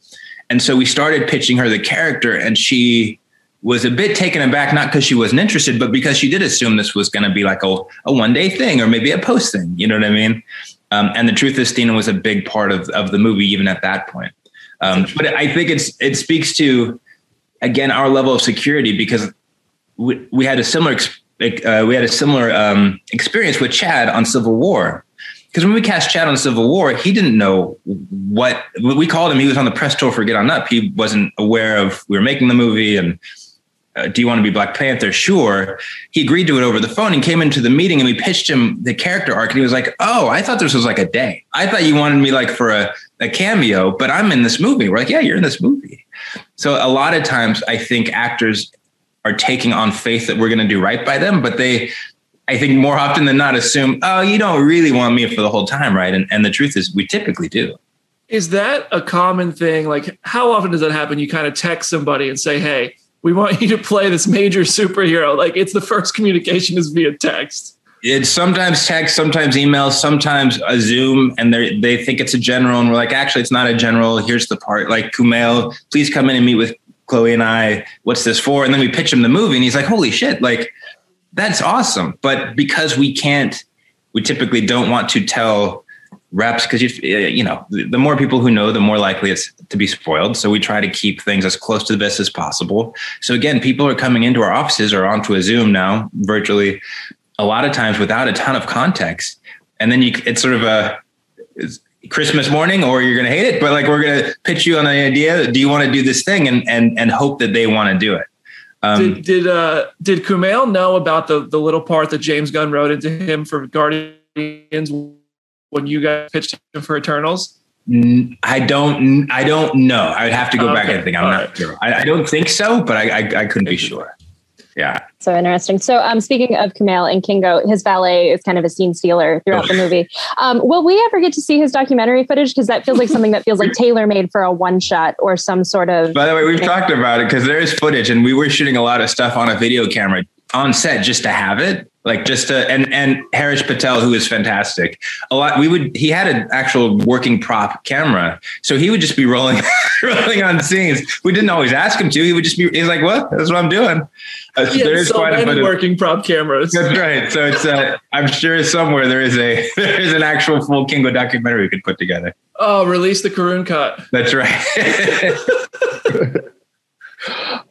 and so we started pitching her the character, and she was a bit taken aback, not because she wasn't interested, but because she did assume this was going to be like a, a one day thing or maybe a post thing. You know what I mean? Um, and the truth is, Thena was a big part of, of the movie, even at that point. Um, but I think it's it speaks to again our level of security because we, we had a similar uh, we had a similar um, experience with Chad on Civil War. Because when we cast Chad on Civil War, he didn't know what we called him. He was on the press tour for Get On Up. He wasn't aware of we were making the movie and uh, do you want to be Black Panther? Sure. He agreed to it over the phone and came into the meeting and we pitched him the character arc. And he was like, Oh, I thought this was like a day. I thought you wanted me like for a, a cameo, but I'm in this movie. We're like, Yeah, you're in this movie. So a lot of times I think actors are taking on faith that we're going to do right by them, but they, I think more often than not assume, Oh, you don't really want me for the whole time. Right. And, and the truth is we typically do. Is that a common thing? Like, how often does that happen? You kind of text somebody and say, Hey, we want you to play this major superhero. Like it's the first communication is via text. It's sometimes text, sometimes email, sometimes a Zoom, and they they think it's a general, and we're like, actually, it's not a general. Here's the part. Like Kumail, please come in and meet with Chloe and I. What's this for? And then we pitch him the movie, and he's like, holy shit, like that's awesome. But because we can't, we typically don't want to tell reps because you you know the more people who know the more likely it's to be spoiled. So we try to keep things as close to the best as possible. So again people are coming into our offices or onto a zoom now virtually a lot of times without a ton of context. And then you it's sort of a christmas morning or you're going to hate it but like we're going to pitch you on the idea. Do you want to do this thing? And and and hope that they want to do it. Um, did did uh did Kumail know about the the little part that James Gunn wrote into him for Guardians when you guys pitched him for Eternals? I don't. I don't know. I would have to go okay. back and think. I'm All not right. sure. I, I, don't think so, but I, I, I couldn't be sure. Yeah. So interesting. So, um, speaking of Kumail and Kingo, his valet is kind of a scene stealer throughout the movie. Um, will we ever get to see his documentary footage? Because that feels like something that feels like tailor made for a one shot or some sort of. By the way, we've talked about it because there is footage, and we were shooting a lot of stuff on a video camera on set just to have it like just to, and and Harish Patel, who is fantastic. A lot. We would. He had an actual working prop camera, so he would just be rolling, rolling on scenes. We didn't always ask him to. He would just be. He's like, "What? That's what I'm doing." Uh, yeah, there is so quite many working prop cameras. That's right. So it's. Uh, I'm sure somewhere there is a there is an actual full Kingo documentary we could put together. Oh, release the Karun cut. That's right.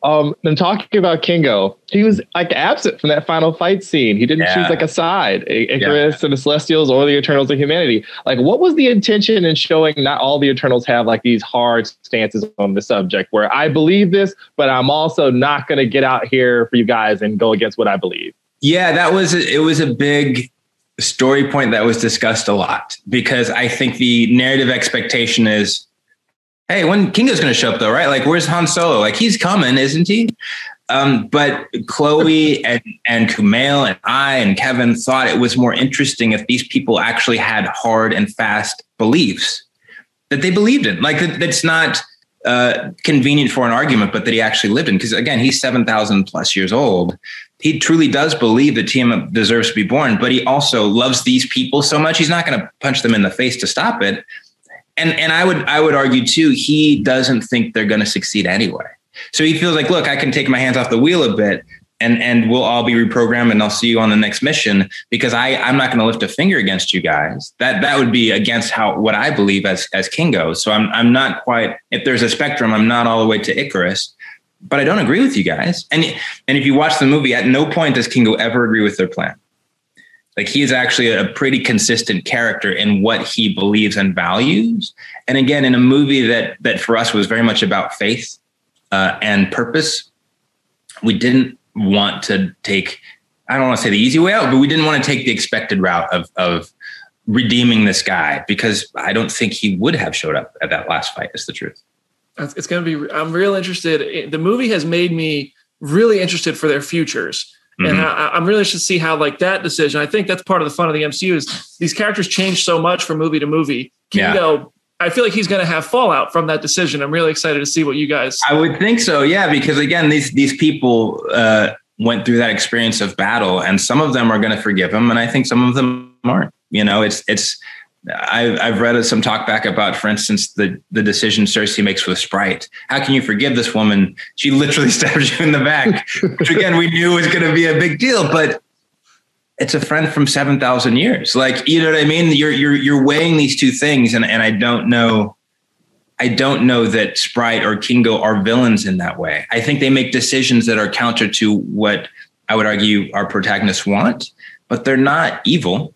Um, and talking about Kingo, he was like absent from that final fight scene. He didn't yeah. choose like a side, Ikaris yeah. and the Celestials or the Eternals of humanity. Like, what was the intention in showing not all the Eternals have like these hard stances on the subject where I believe this, but I'm also not going to get out here for you guys and go against what I believe? Yeah, that was, a, it was a big story point that was discussed a lot because I think the narrative expectation is hey, when Kingo's going to show up though, right? Like, where's Han Solo? Like, he's coming, isn't he? Um, but Chloe and, and Kumail and I and Kevin thought it was more interesting if these people actually had hard and fast beliefs that they believed in. Like, that, that's not uh, convenient for an argument, but that he actually lived in. Because again, he's 7,000 plus years old. He truly does believe that Tiamut deserves to be born, but he also loves these people so much, he's not going to punch them in the face to stop it and and I would I would argue too, he doesn't think they're going to succeed anyway. So he feels like, look, I can take my hands off the wheel a bit, and and we'll all be reprogrammed, and I'll see you on the next mission because I I'm not going to lift a finger against you guys. That that would be against how what I believe as as Kingo. So I'm I'm not quite. If there's a spectrum, I'm not all the way to Ikaris. But I don't agree with you guys. And and if you watch the movie, at no point does Kingo ever agree with their plan. Like he is actually a pretty consistent character in what he believes and values. And again, in a movie that that for us was very much about faith uh, and purpose, we didn't want to take. I don't want to say the easy way out, but we didn't want to take the expected route of of redeeming this guy because I don't think he would have showed up at that last fight. Is the truth. It's going to be. I'm real interested. The movie has made me really interested for their futures And I, I'm really interested to see how like that decision. I think that's part of the fun of the MCU is these characters change so much from movie to movie. Yeah. Kingo, I feel like he's going to have fallout from that decision. I'm really excited to see what you guys. I would think so, yeah, because again, these these people uh, went through that experience of battle, and some of them are going to forgive him, and I think some of them aren't. You know, it's it's. I've I've read some talk back about, for instance, the the decision Sersi makes with Sprite. How can you forgive this woman? She literally stabs you in the back, which again we knew was going to be a big deal, but it's a friend from 7,000 years. Like, you know what I mean? You're, you're, you're weighing these two things. And, and I don't know, I don't know that Sprite or Kingo are villains in that way. I think they make decisions that are counter to what I would argue our protagonists want, but they're not evil,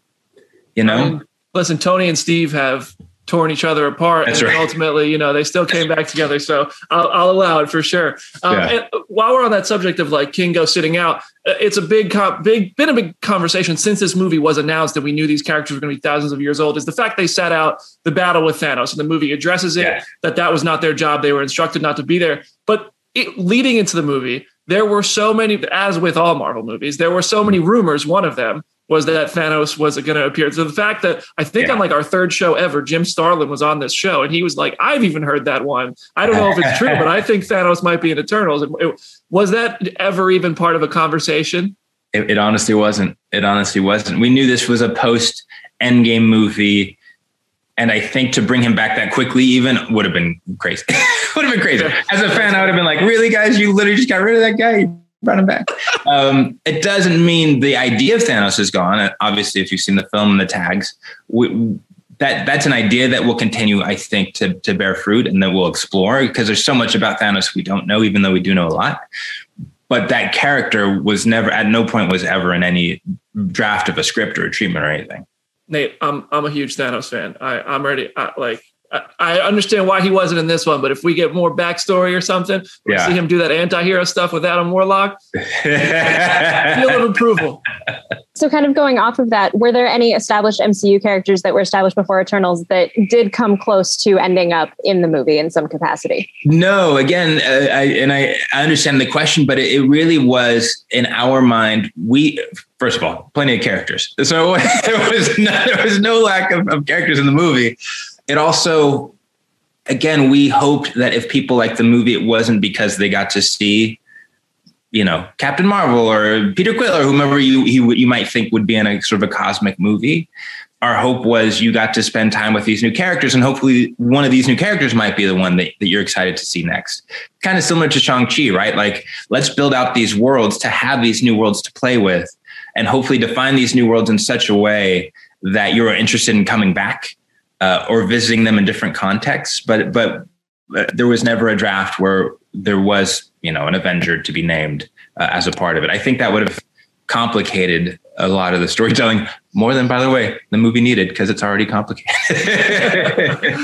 you know? Um, Listen, Tony and Steve have torn each other apart. That's and right. ultimately, you know, they still came back together. So I'll, I'll allow it for sure. Um, Yeah. And while we're on that subject of like Kingo sitting out, uh, it's a big, com- big, been a big conversation since this movie was announced that we knew these characters were going to be thousands of years old. Is the fact they sat out the battle with Thanos, and the movie addresses it Yeah. that that was not their job. They were instructed not to be there. But it, leading into the movie, there were so many, as with all Marvel movies, there were so many rumors. One of them was that Thanos was going to appear. So the fact that I think Yeah. on like our third show ever, Jim Starlin was on this show, and he was like, "I've even heard that one. I don't know if it's true, but I think Thanos might be in Eternals." And it- was that ever even part of a conversation? It, it honestly wasn't. It honestly wasn't. We knew this was a post Endgame movie, and I think to bring him back that quickly even would have been crazy. would have been crazy. As a fan, I would have been like, "Really, guys? You literally just got rid of that guy? You brought him back." um, it doesn't mean the idea of Thanos is gone. Uh, Obviously, if you've seen the film and the tags, we, that that's an idea that will continue, I think, to to bear fruit and that we'll explore because there's so much about Thanos we don't know, even though we do know a lot but that character was never at no point was ever in any draft of a script or a treatment or anything. Nate, I'm I'm a huge Thanos fan. I I'm already I, like I, I understand why he wasn't in this one, but if we get more backstory or something, we Yeah. see him do that anti-hero stuff with Adam Warlock, seal of approval. So, kind of going off of that, were there any established MCU characters that were established before Eternals that did come close to ending up in the movie in some capacity? no, again, uh, I, and I, I understand the question, but it, it really was in our mind. We first of all, plenty of characters, so there was no, there was no lack of, of characters in the movie. It also, again, we hoped that if people liked the movie, it wasn't because they got to see you know Captain Marvel or Peter Quill or whomever you you, you might think would be in a sort of a cosmic movie. Our hope was you got to spend time with these new characters, and hopefully one of these new characters might be the one that, that you're excited to see next. Kind of similar to Shang Chi, right? Like let's build out these worlds to have these new worlds to play with, and hopefully define these new worlds in such a way that you're interested in coming back uh, or visiting them in different contexts. But but uh, there was never a draft where there was you know an Avenger to be named uh, as a part of it. I think that would have complicated a lot of the storytelling more than, by the way, the movie needed because it's already complicated.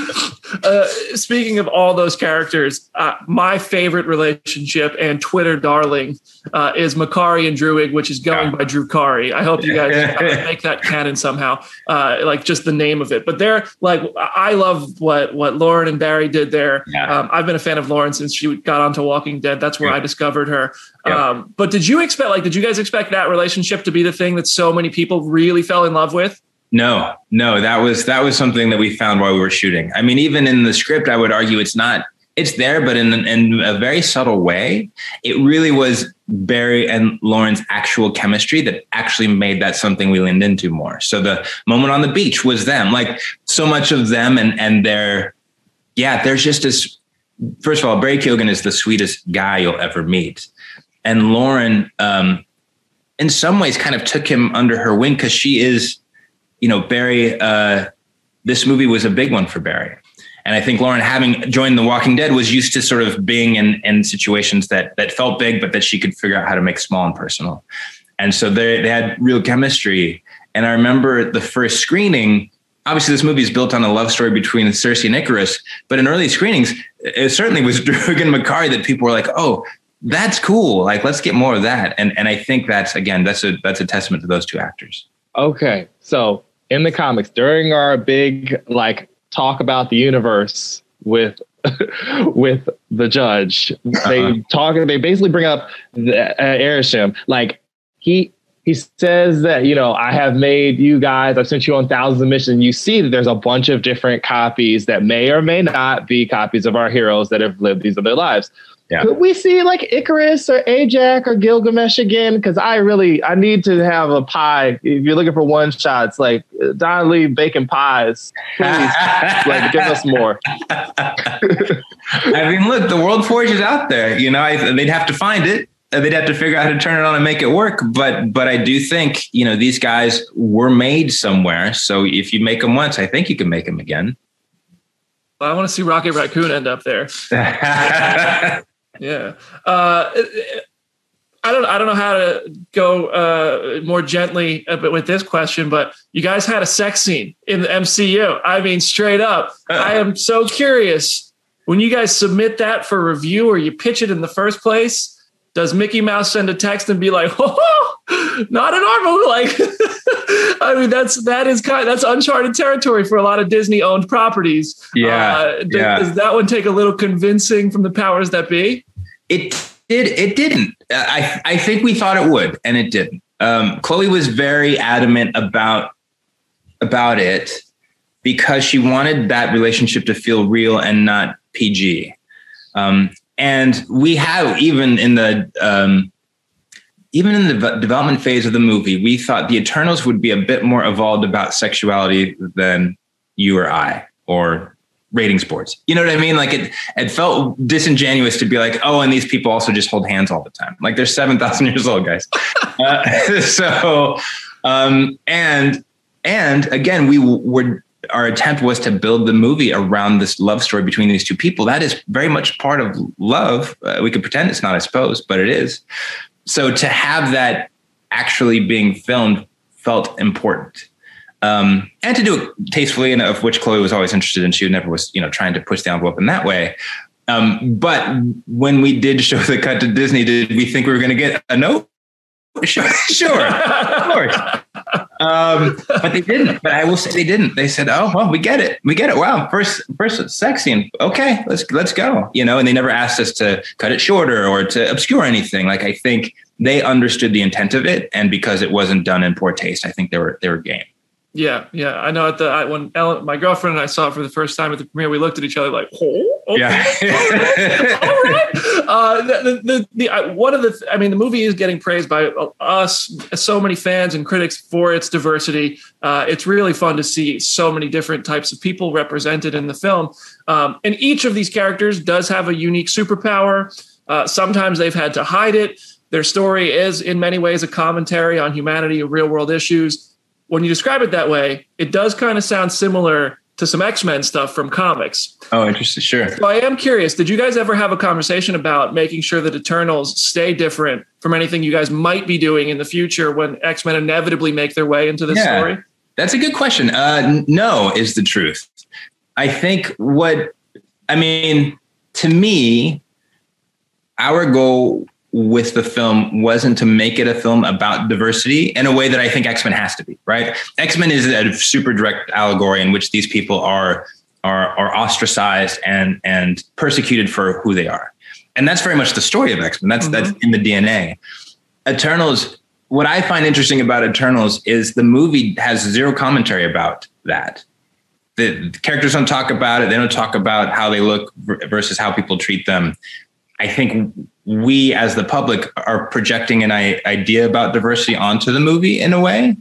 Uh, speaking of all those characters, uh, my favorite relationship and Twitter darling uh, is Makkari and Druig, which is going Yeah. by Drukari. I hope you guys make that canon somehow, uh, like just the name of it. But they're like, I love what what Lauren and Barry did there. Yeah. Um, I've been a fan of Lauren since she got onto Walking Dead. That's where Yeah. I discovered her. Um, but did you expect, like, did you guys expect that relationship to be the thing that so many people really fell in love with? No, no, that was that was something that we found while we were shooting. I mean, even in the script, I would argue it's not. It's there, but in in a very subtle way. It really was Barry and Lauren's actual chemistry that actually made that something we leaned into more. So the moment on the beach was them, like so much of them, and and their, yeah, there's just this. First of all, Barry Keoghan is the sweetest guy you'll ever meet, and Lauren, um, in some ways, kind of took him under her wing because she is you know, Barry, uh, this movie was a big one for Barry. And I think Lauren, having joined The Walking Dead, was used to sort of being in, in situations that that felt big, but that she could figure out how to make small and personal. And so they, they had real chemistry. And I remember the first screening. Obviously, this movie is built on a love story between Sersi and Ikaris, but in early screenings, it certainly was Druig and Makkari that people were like, "Oh, that's cool! Like, let's get more of that." And and I think that's again, that's a that's a testament to those two actors. Okay, so in the comics, during our big like talk about the universe with with the judge, Uh-huh. they talk. They basically bring up the uh. Like he he says that you know I have made you guys. I've sent you on thousands of missions. You see that there's a bunch of different copies that may or may not be copies of our heroes that have lived these other lives. Yeah. Could we see like Ikaris or Ajak or Gilgamesh again? Because I really I need to have a pie. If you're looking for one shots, like Don Lee bacon pies, please, like give us more. I mean, look, the World Forge is out there. You know, I, they'd have to find it they'd have to figure out how to turn it on and make it work. But but I do think you know these guys were made somewhere. So if you make them once, I think you can make them again. Well, I want to see Rocket Raccoon end up there. yeah. Uh, I don't I don't know how to go uh, more gently with this question, but you guys had a sex scene in the MCU. I mean, straight up. I am so curious when you guys submit that for review or you pitch it in the first place does Mickey Mouse send a text and be like, "Oh, not an arm"? Like, I mean, that's that is kind that's uncharted territory for a lot of Disney owned properties. Yeah, uh, does, yeah. Does that one take a little convincing from the powers that be? It did. It didn't. I I think we thought it would, and it didn't. Um, Chloe was very adamant about about it because she wanted that relationship to feel real and not PG. Um, and we have even in the um, even in the development phase of the movie, we thought the Eternals would be a bit more evolved about sexuality than you or I or rating sports. You know what I mean? Like it, it felt disingenuous to be like, oh, and these people also just hold hands all the time. Like they're 7,000 years old, guys. uh, so, um, and, and again, we were our attempt was to build the movie around this love story between these two people. That is very much part of love. Uh, we could pretend it's not, I suppose, but it is. So to have that actually being filmed felt important. Um, and to do it tastefully, and of which Chloe was always interested in. She never was, you know, trying to push the envelope in that way. Um, but when we did show the cut to Disney, did we think we were going to get a note? Sure, sure, of course. Um, but they didn't. But I will say they didn't. They said, "Oh, well, we get it. We get it. Wow, first, first sex scene. Okay, let's let's go." You know, and they never asked us to cut it shorter or to obscure anything. Like I think they understood the intent of it, and because it wasn't done in poor taste, I think they were they were game. Yeah, yeah, I know. At the I, when Ellen, my girlfriend and I saw it for the first time at the premiere, we looked at each other like, "Oh, okay. yeah, all right." Uh, the, the, the, I, one of the, I mean, the movie is getting praised by us, so many fans and critics for its diversity. Uh, it's really fun to see so many different types of people represented in the film, um, and each of these characters does have a unique superpower. Uh, sometimes they've had to hide it. Their story is, in many ways, a commentary on humanity and real world issues when you describe it that way, it does kind of sound similar to some X-Men stuff from comics. Oh, interesting. Sure. So I am curious. Did you guys ever have a conversation about making sure that Eternals stay different from anything you guys might be doing in the future when X-Men inevitably make their way into this yeah, story? That's a good question. Uh, no, is the truth. I think what I mean to me, our goal with the film wasn't to make it a film about diversity in a way that I think X Men has to be, right? X Men is a super direct allegory in which these people are are are ostracized and and persecuted for who they are, and that's very much the story of X Men. That's mm-hmm. that's in the DNA. Eternals. What I find interesting about Eternals is the movie has zero commentary about that. The, the characters don't talk about it. They don't talk about how they look versus how people treat them. I think we as the public are projecting an idea about diversity onto the movie in a way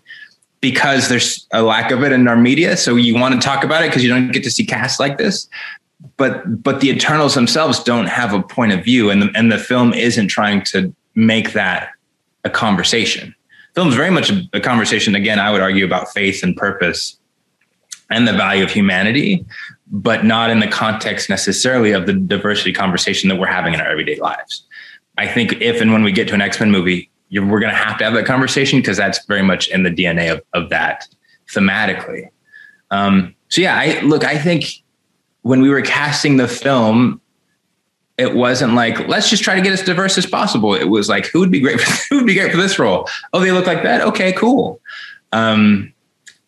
because there's a lack of it in our media. So you want to talk about it because you don't get to see casts like this. But but the eternals themselves don't have a point of view and the, and the film isn't trying to make that a conversation. The is very much a conversation again i would argue about faith and purpose and the value of humanity but not in the context necessarily of the diversity conversation that we're having in our everyday lives I think if and when we get to an X Men movie, we're going to have to have that conversation because that's very much in the DNA of, of that thematically. Um, so yeah, I look. I think when we were casting the film, it wasn't like let's just try to get as diverse as possible. It was like who would be great for, who would be great for this role? Oh, they look like that. Okay, cool. Um,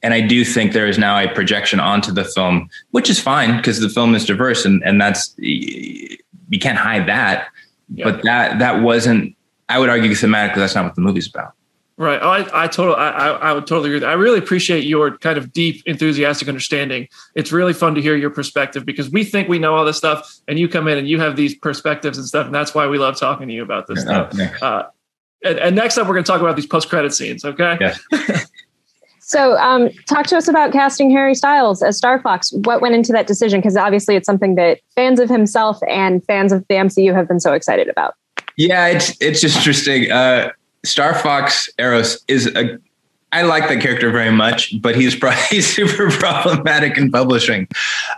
and I do think there is now a projection onto the film, which is fine because the film is diverse, and and that's you can't hide that. Yeah. But that that wasn't. I would argue thematically that's not what the movie's about. Right. Oh, I, I totally, I, I would totally agree. I really appreciate your kind of deep, enthusiastic understanding. It's really fun to hear your perspective because we think we know all this stuff, and you come in and you have these perspectives and stuff, and that's why we love talking to you about this Yeah, stuff. Uh, and, and next up, we're going to talk about these post-credit scenes. Okay. Yeah. So, um, talk to us about casting Harry Styles as Star Fox. What went into that decision? Because obviously, it's something that fans of himself and fans of the MCU have been so excited about. Yeah, it's it's interesting. Uh, Star Fox Eros is a. I like that character very much, but he's probably super problematic in publishing,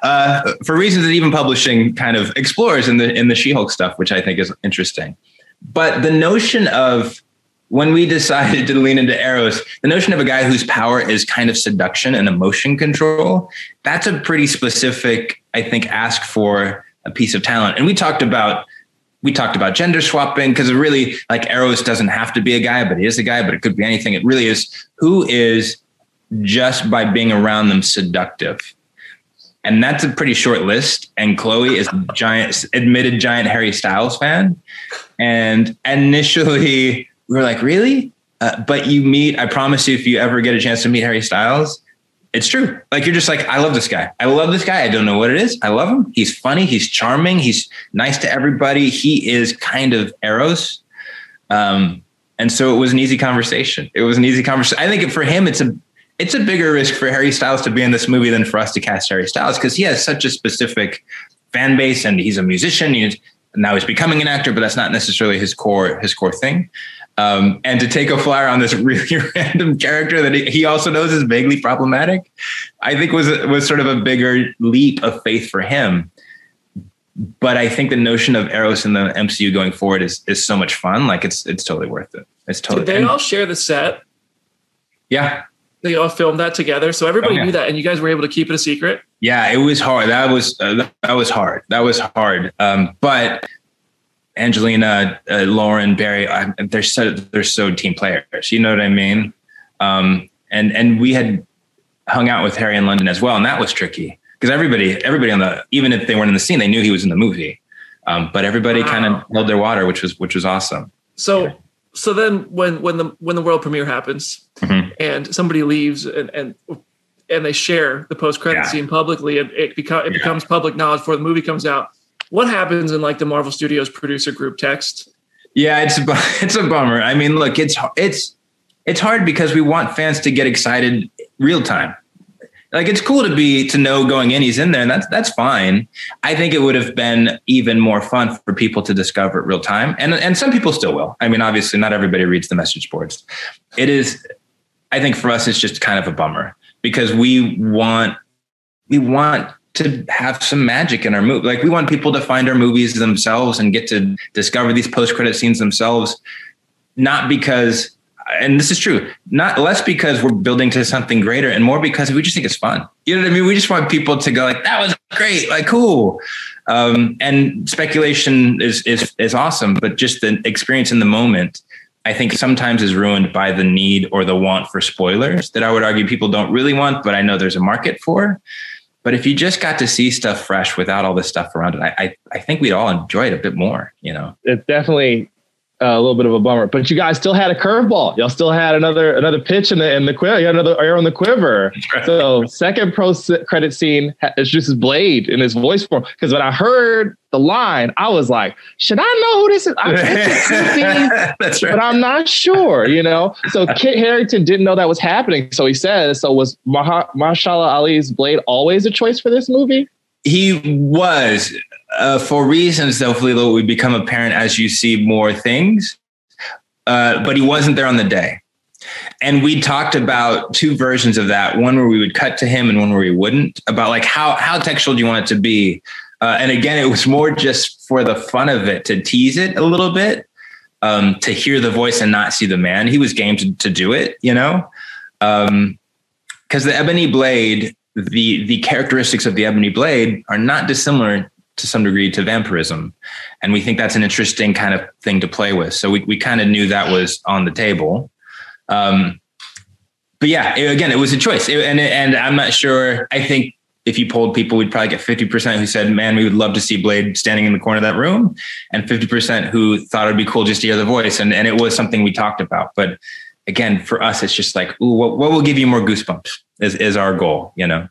uh, for reasons that even publishing kind of explores in the in the She-Hulk stuff, which I think is interesting. But the notion of when we decided to lean into Eros, the notion of a guy whose power is kind of seduction and emotion control, that's a pretty specific, I think, ask for a piece of talent. And we talked about we talked about gender swapping because it really like Eros doesn't have to be a guy, but he is a guy, but it could be anything. It really is who is just by being around them seductive. And that's a pretty short list. And Chloe is a giant admitted giant Harry Styles fan. And initially we were like, really? Uh, but you meet, I promise you, if you ever get a chance to meet Harry Styles, it's true. Like you're just like, I love this guy. I love this guy. I don't know what it is. I love him. He's funny. He's charming. He's nice to everybody. He is kind of Eros. Um, and so it was an easy conversation. It was an easy conversation. I think for him, it's a it's a bigger risk for Harry Styles to be in this movie than for us to cast Harry Styles because he has such a specific fan base and he's a musician. He's now he's becoming an actor, but that's not necessarily his core his core thing. Um, and to take a flyer on this really random character that he also knows is vaguely problematic, I think was was sort of a bigger leap of faith for him. But I think the notion of Eros in the MCU going forward is is so much fun. Like it's it's totally worth it. It's totally. Did they and- all share the set? yeah, They all filmed that together, so everybody Oh, yeah. knew that, and you guys were able to keep it a secret. Yeah, it was hard. That was uh, that was hard. That was hard. Um, but Angelina, uh, Lauren, Barry, I, they're so they're so team players. You know what I mean? Um, and and we had hung out with Harry in London as well, and that was tricky because everybody everybody on the even if they weren't in the scene, they knew he was in the movie. Um, but everybody Wow. kind of held their water, which was which was awesome. So, so then when when the when the world premiere happens Mhm. and somebody leaves and and and they share the post credit Yeah. scene publicly, it it, beco- it Yeah. becomes public knowledge before the movie comes out. What happens in like the Marvel Studios producer group text? Yeah, it's a, it's a bummer. I mean, look, it's it's it's hard because we want fans to get excited real time. Like it's cool to be to know going in he's in there, and that's that's fine. I think it would have been even more fun for people to discover it real time, and and some people still will. I mean, obviously, not everybody reads the message boards. It is, I think, for us, it's just kind of a bummer because we want we want to have some magic in our movie. Like we want people to find our movies themselves and get to discover these post credit scenes themselves, not because, and this is true, not less because we're building to something greater and more because we just think it's fun. You know what I mean? We just want people to go like, that was great, like cool. Um, and speculation is, is, is awesome, but just the experience in the moment, I think sometimes is ruined by the need or the want for spoilers that I would argue people don't really want, but I know there's a market for. But if you just got to see stuff fresh without all this stuff around it, I I, I think we'd all enjoy it a bit more. You know, it's definitely a little bit of a bummer. But you guys still had a curveball. Y'all still had another another pitch in the in the quiver. You had another arrow in the quiver. So second pro credit scene ha- introduces Blade in his voice form. Because when I heard the line, I was like, should I know who this is? I bet it's Steve, that's but. I'm not sure, you know. So Kit Harington didn't know that was happening. So he says, so was Mahershala Ali's Blade always a choice for this movie? He was uh, for reasons that hopefully would become apparent as you see more things. Uh, but he wasn't there on the day. And we talked about two versions of that: one where we would cut to him, and one where we wouldn't. About like how how textual do you want it to be? Uh, and again, it was more just for the fun of it to tease it a little bit, um, to hear the voice and not see the man. He was game to, to do it, you know, because the ebony blade, the the characteristics of the ebony blade are not dissimilar to some degree to vampirism, and we think that's an interesting kind of thing to play with. So we we kind of knew that was on the table. Um, but yeah, it- again, it was a choice, It- and and I'm not sure. I think if you polled people, we'd probably get 50% who said, "Man, we would love to see Blade standing in the corner of that room," and 50% who thought it'd be cool just to hear the voice. And and it was something we talked about. But again, for us, it's just like, ooh, what, what will give you more goosebumps is, is our goal, you know?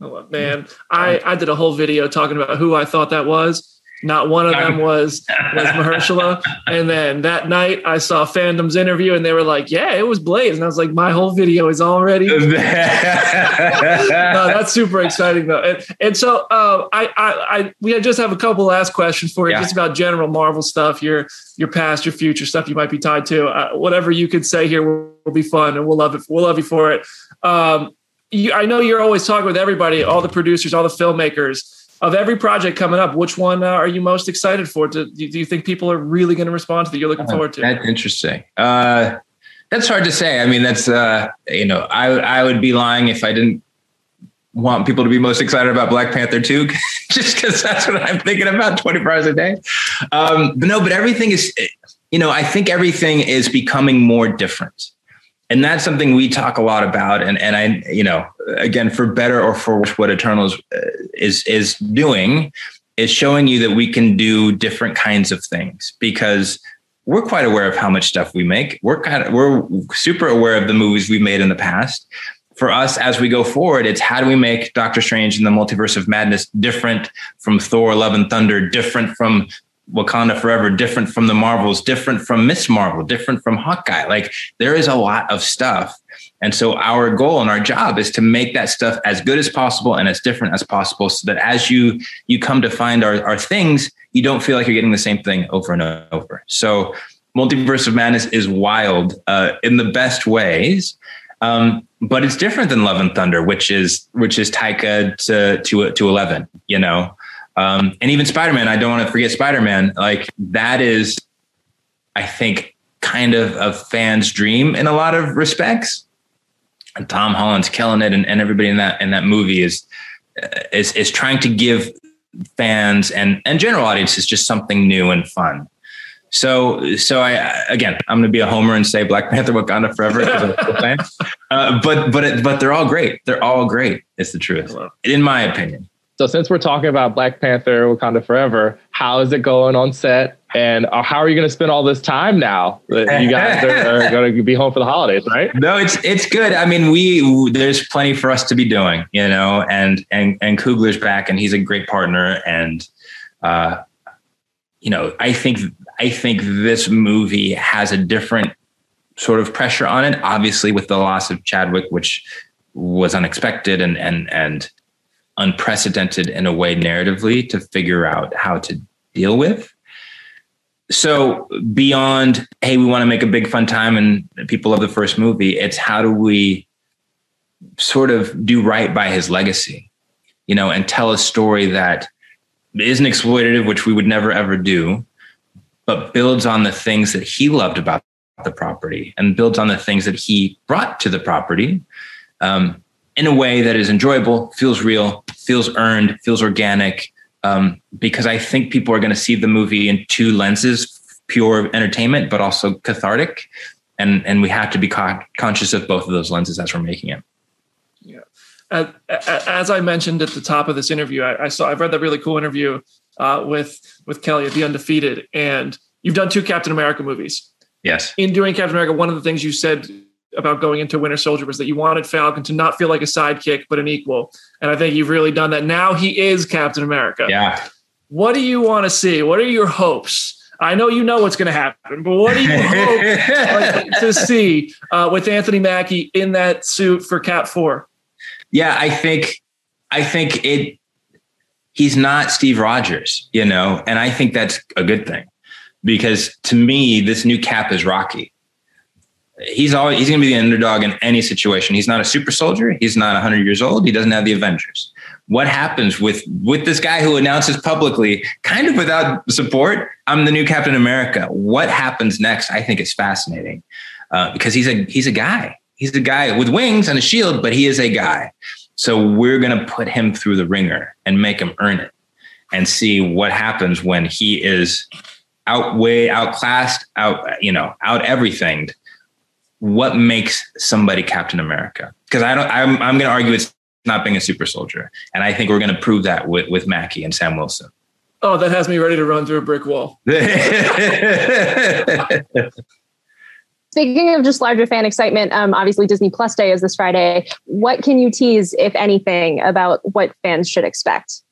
Oh, man, I, I did a whole video talking about who I thought that was. Not one of them was was Mahershala. And then that night I saw Fandom's interview and they were like, Yeah, it was Blaze. And I was like, My whole video is already no, that's super exciting though. And, and so uh, I, I I we just have a couple last questions for you, yeah. just about general Marvel stuff, your your past, your future stuff you might be tied to. Uh, whatever you could say here will, will, be fun and we'll love it. We'll love you for it. Um, you, I know you're always talking with everybody, all the producers, all the filmmakers of every project coming up, which one uh, are you most excited for? Do, do you think people are really going to respond to that you're looking uh, forward to? That's interesting. Uh, that's hard to say. I mean, that's uh, you know, I I would be lying if I didn't want people to be most excited about Black Panther 2, just because that's what I'm thinking about 24 hours a day. Um, but no, but everything is, you know, I think everything is becoming more different and that's something we talk a lot about. And and i you know again for better or for worse what eternals uh, is is doing is showing you that we can do different kinds of things because we're quite aware of how much stuff we make. We're kind of we're super aware of the movies we've made in the past. For us as we go forward it's how do we make doctor strange and the multiverse of madness different from thor love and thunder different from Wakanda Forever different from the Marvels, different from Miss Marvel, different from Hawkeye. Like there is a lot of stuff. And so our goal and our job is to make that stuff as good as possible and as different as possible so that as you you come to find our, our things, you don't feel like you're getting the same thing over and over. So Multiverse of Madness is wild uh, in the best ways. Um, but it's different than Love and Thunder, which is which is Taika to to to eleven, you know. Um, and even Spider Man, I don't want to forget Spider Man. Like that is, I think, kind of a fan's dream in a lot of respects. And Tom Holland's killing it, and, and everybody in that in that movie is uh, is is trying to give fans and and general audiences just something new and fun. So, so I again, I'm going to be a homer and say Black Panther, Wakanda forever. uh, but but it, but they're all great. They're all great. It's the truth, in my opinion. So since we're talking about Black Panther Wakanda Forever, how is it going on set? And uh, how are you going to spend all this time now that you guys are, are going to be home for the holidays, right? No, it's it's good. I mean, we there's plenty for us to be doing, you know, and and and Coogler's back, and he's a great partner, and uh, you know, I think I think this movie has a different sort of pressure on it. Obviously, with the loss of Chadwick, which was unexpected, and and and unprecedented in a way narratively to figure out how to deal with. So beyond, hey, we want to make a big fun time and people love the first movie, it's how do we sort of do right by his legacy, you know, and tell a story that isn't exploitative, which we would never ever do, but builds on the things that he loved about the property and builds on the things that he brought to the property. Um, in a way that is enjoyable, feels real, feels earned, feels organic. Um, because I think people are going to see the movie in two lenses: pure entertainment, but also cathartic. And and we have to be co- conscious of both of those lenses as we're making it. Yeah. As, as I mentioned at the top of this interview, I, I saw I've read that really cool interview uh, with with Kelly at the Undefeated, and you've done two Captain America movies. Yes. In doing Captain America, one of the things you said about going into Winter Soldier was that you wanted Falcon to not feel like a sidekick, but an equal. And I think you've really done that. Now he is Captain America. Yeah. What do you want to see? What are your hopes? I know you know what's going to happen, but what do you hope to see uh, with Anthony Mackie in that suit for Cap Four? Yeah, I think, I think it. He's not Steve Rogers, you know, and I think that's a good thing because to me, this new Cap is Rocky he's always he's going to be the underdog in any situation. He's not a super soldier. He's not 100 years old. He doesn't have the Avengers. What happens with with this guy who announces publicly, kind of without support, I'm the new Captain America? What happens next? I think is fascinating uh, because he's a he's a guy. He's a guy with wings and a shield, but he is a guy. So we're going to put him through the wringer and make him earn it, and see what happens when he is outweighed, outclassed, out you know, out everything what makes somebody Captain America? Because I don't, I'm, I'm going to argue it's not being a super soldier, and I think we're going to prove that with with Mackie and Sam Wilson. Oh, that has me ready to run through a brick wall. Speaking of just larger fan excitement, um, obviously Disney Plus Day is this Friday. What can you tease, if anything, about what fans should expect?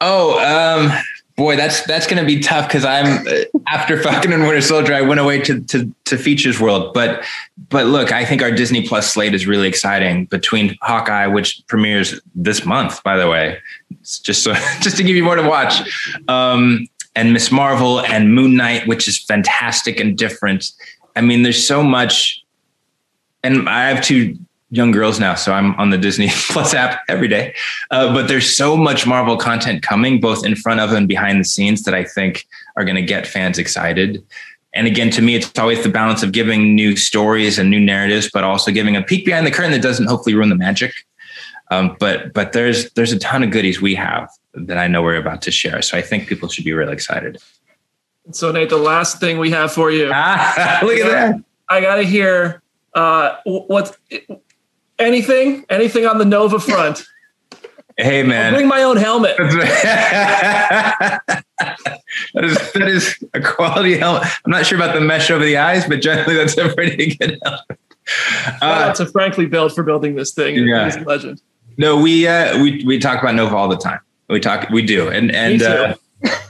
Oh, um, boy, that's that's going to be tough because I'm after Falcon and Winter Soldier, I went away to, to to features world. But but look, I think our Disney Plus slate is really exciting. Between Hawkeye, which premieres this month, by the way, just so just to give you more to watch, um, and Miss Marvel and Moon Knight, which is fantastic and different. I mean, there's so much, and I have two young girls now, so I'm on the Disney Plus app every day. Uh, but there's so much Marvel content coming, both in front of and behind the scenes, that I think are going to get fans excited. And again, to me, it's always the balance of giving new stories and new narratives, but also giving a peek behind the curtain that doesn't hopefully ruin the magic. Um, but but there's there's a ton of goodies we have that I know we're about to share. So I think people should be really excited. So Nate, the last thing we have for you. Ah, look at that. I got to hear uh, what anything anything on the Nova front. Hey man, I'll bring my own helmet. that is that is a quality helmet. I'm not sure about the mesh over the eyes, but generally that's a pretty good helmet. Out to Frankly Built for building this thing. Yeah. He's a legend. No, we uh, we we talk about Nova all the time. We talk, we do, and and uh,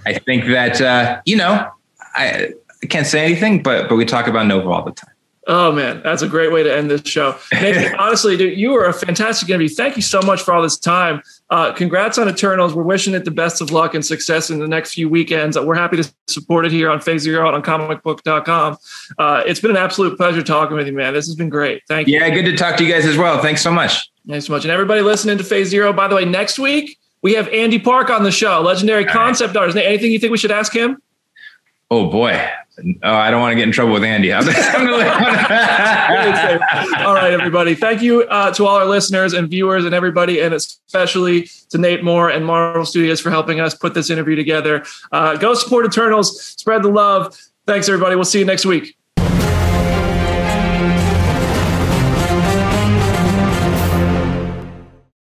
I think that uh, you know, I, I can't say anything, but but we talk about Nova all the time. Oh man, that's a great way to end this show. Nathan, honestly, dude, you were a fantastic interview. Thank you so much for all this time. Uh, congrats on Eternals. We're wishing it the best of luck and success in the next few weekends. We're happy to support it here on Phase Zero and on comicbook.com. Uh, it's been an absolute pleasure talking with you, man. This has been great. Thank you. Yeah, good to talk to you guys as well. Thanks so much. Thanks so much. And everybody listening to Phase Zero, by the way, next week we have Andy Park on the show, legendary concept artist. Anything you think we should ask him? Oh boy, oh I don't want to get in trouble with Andy. All right, everybody. Thank you uh, to all our listeners and viewers and everybody, and especially to Nate Moore and Marvel Studios for helping us put this interview together. Uh, go support Eternals, spread the love. Thanks, everybody. We'll see you next week.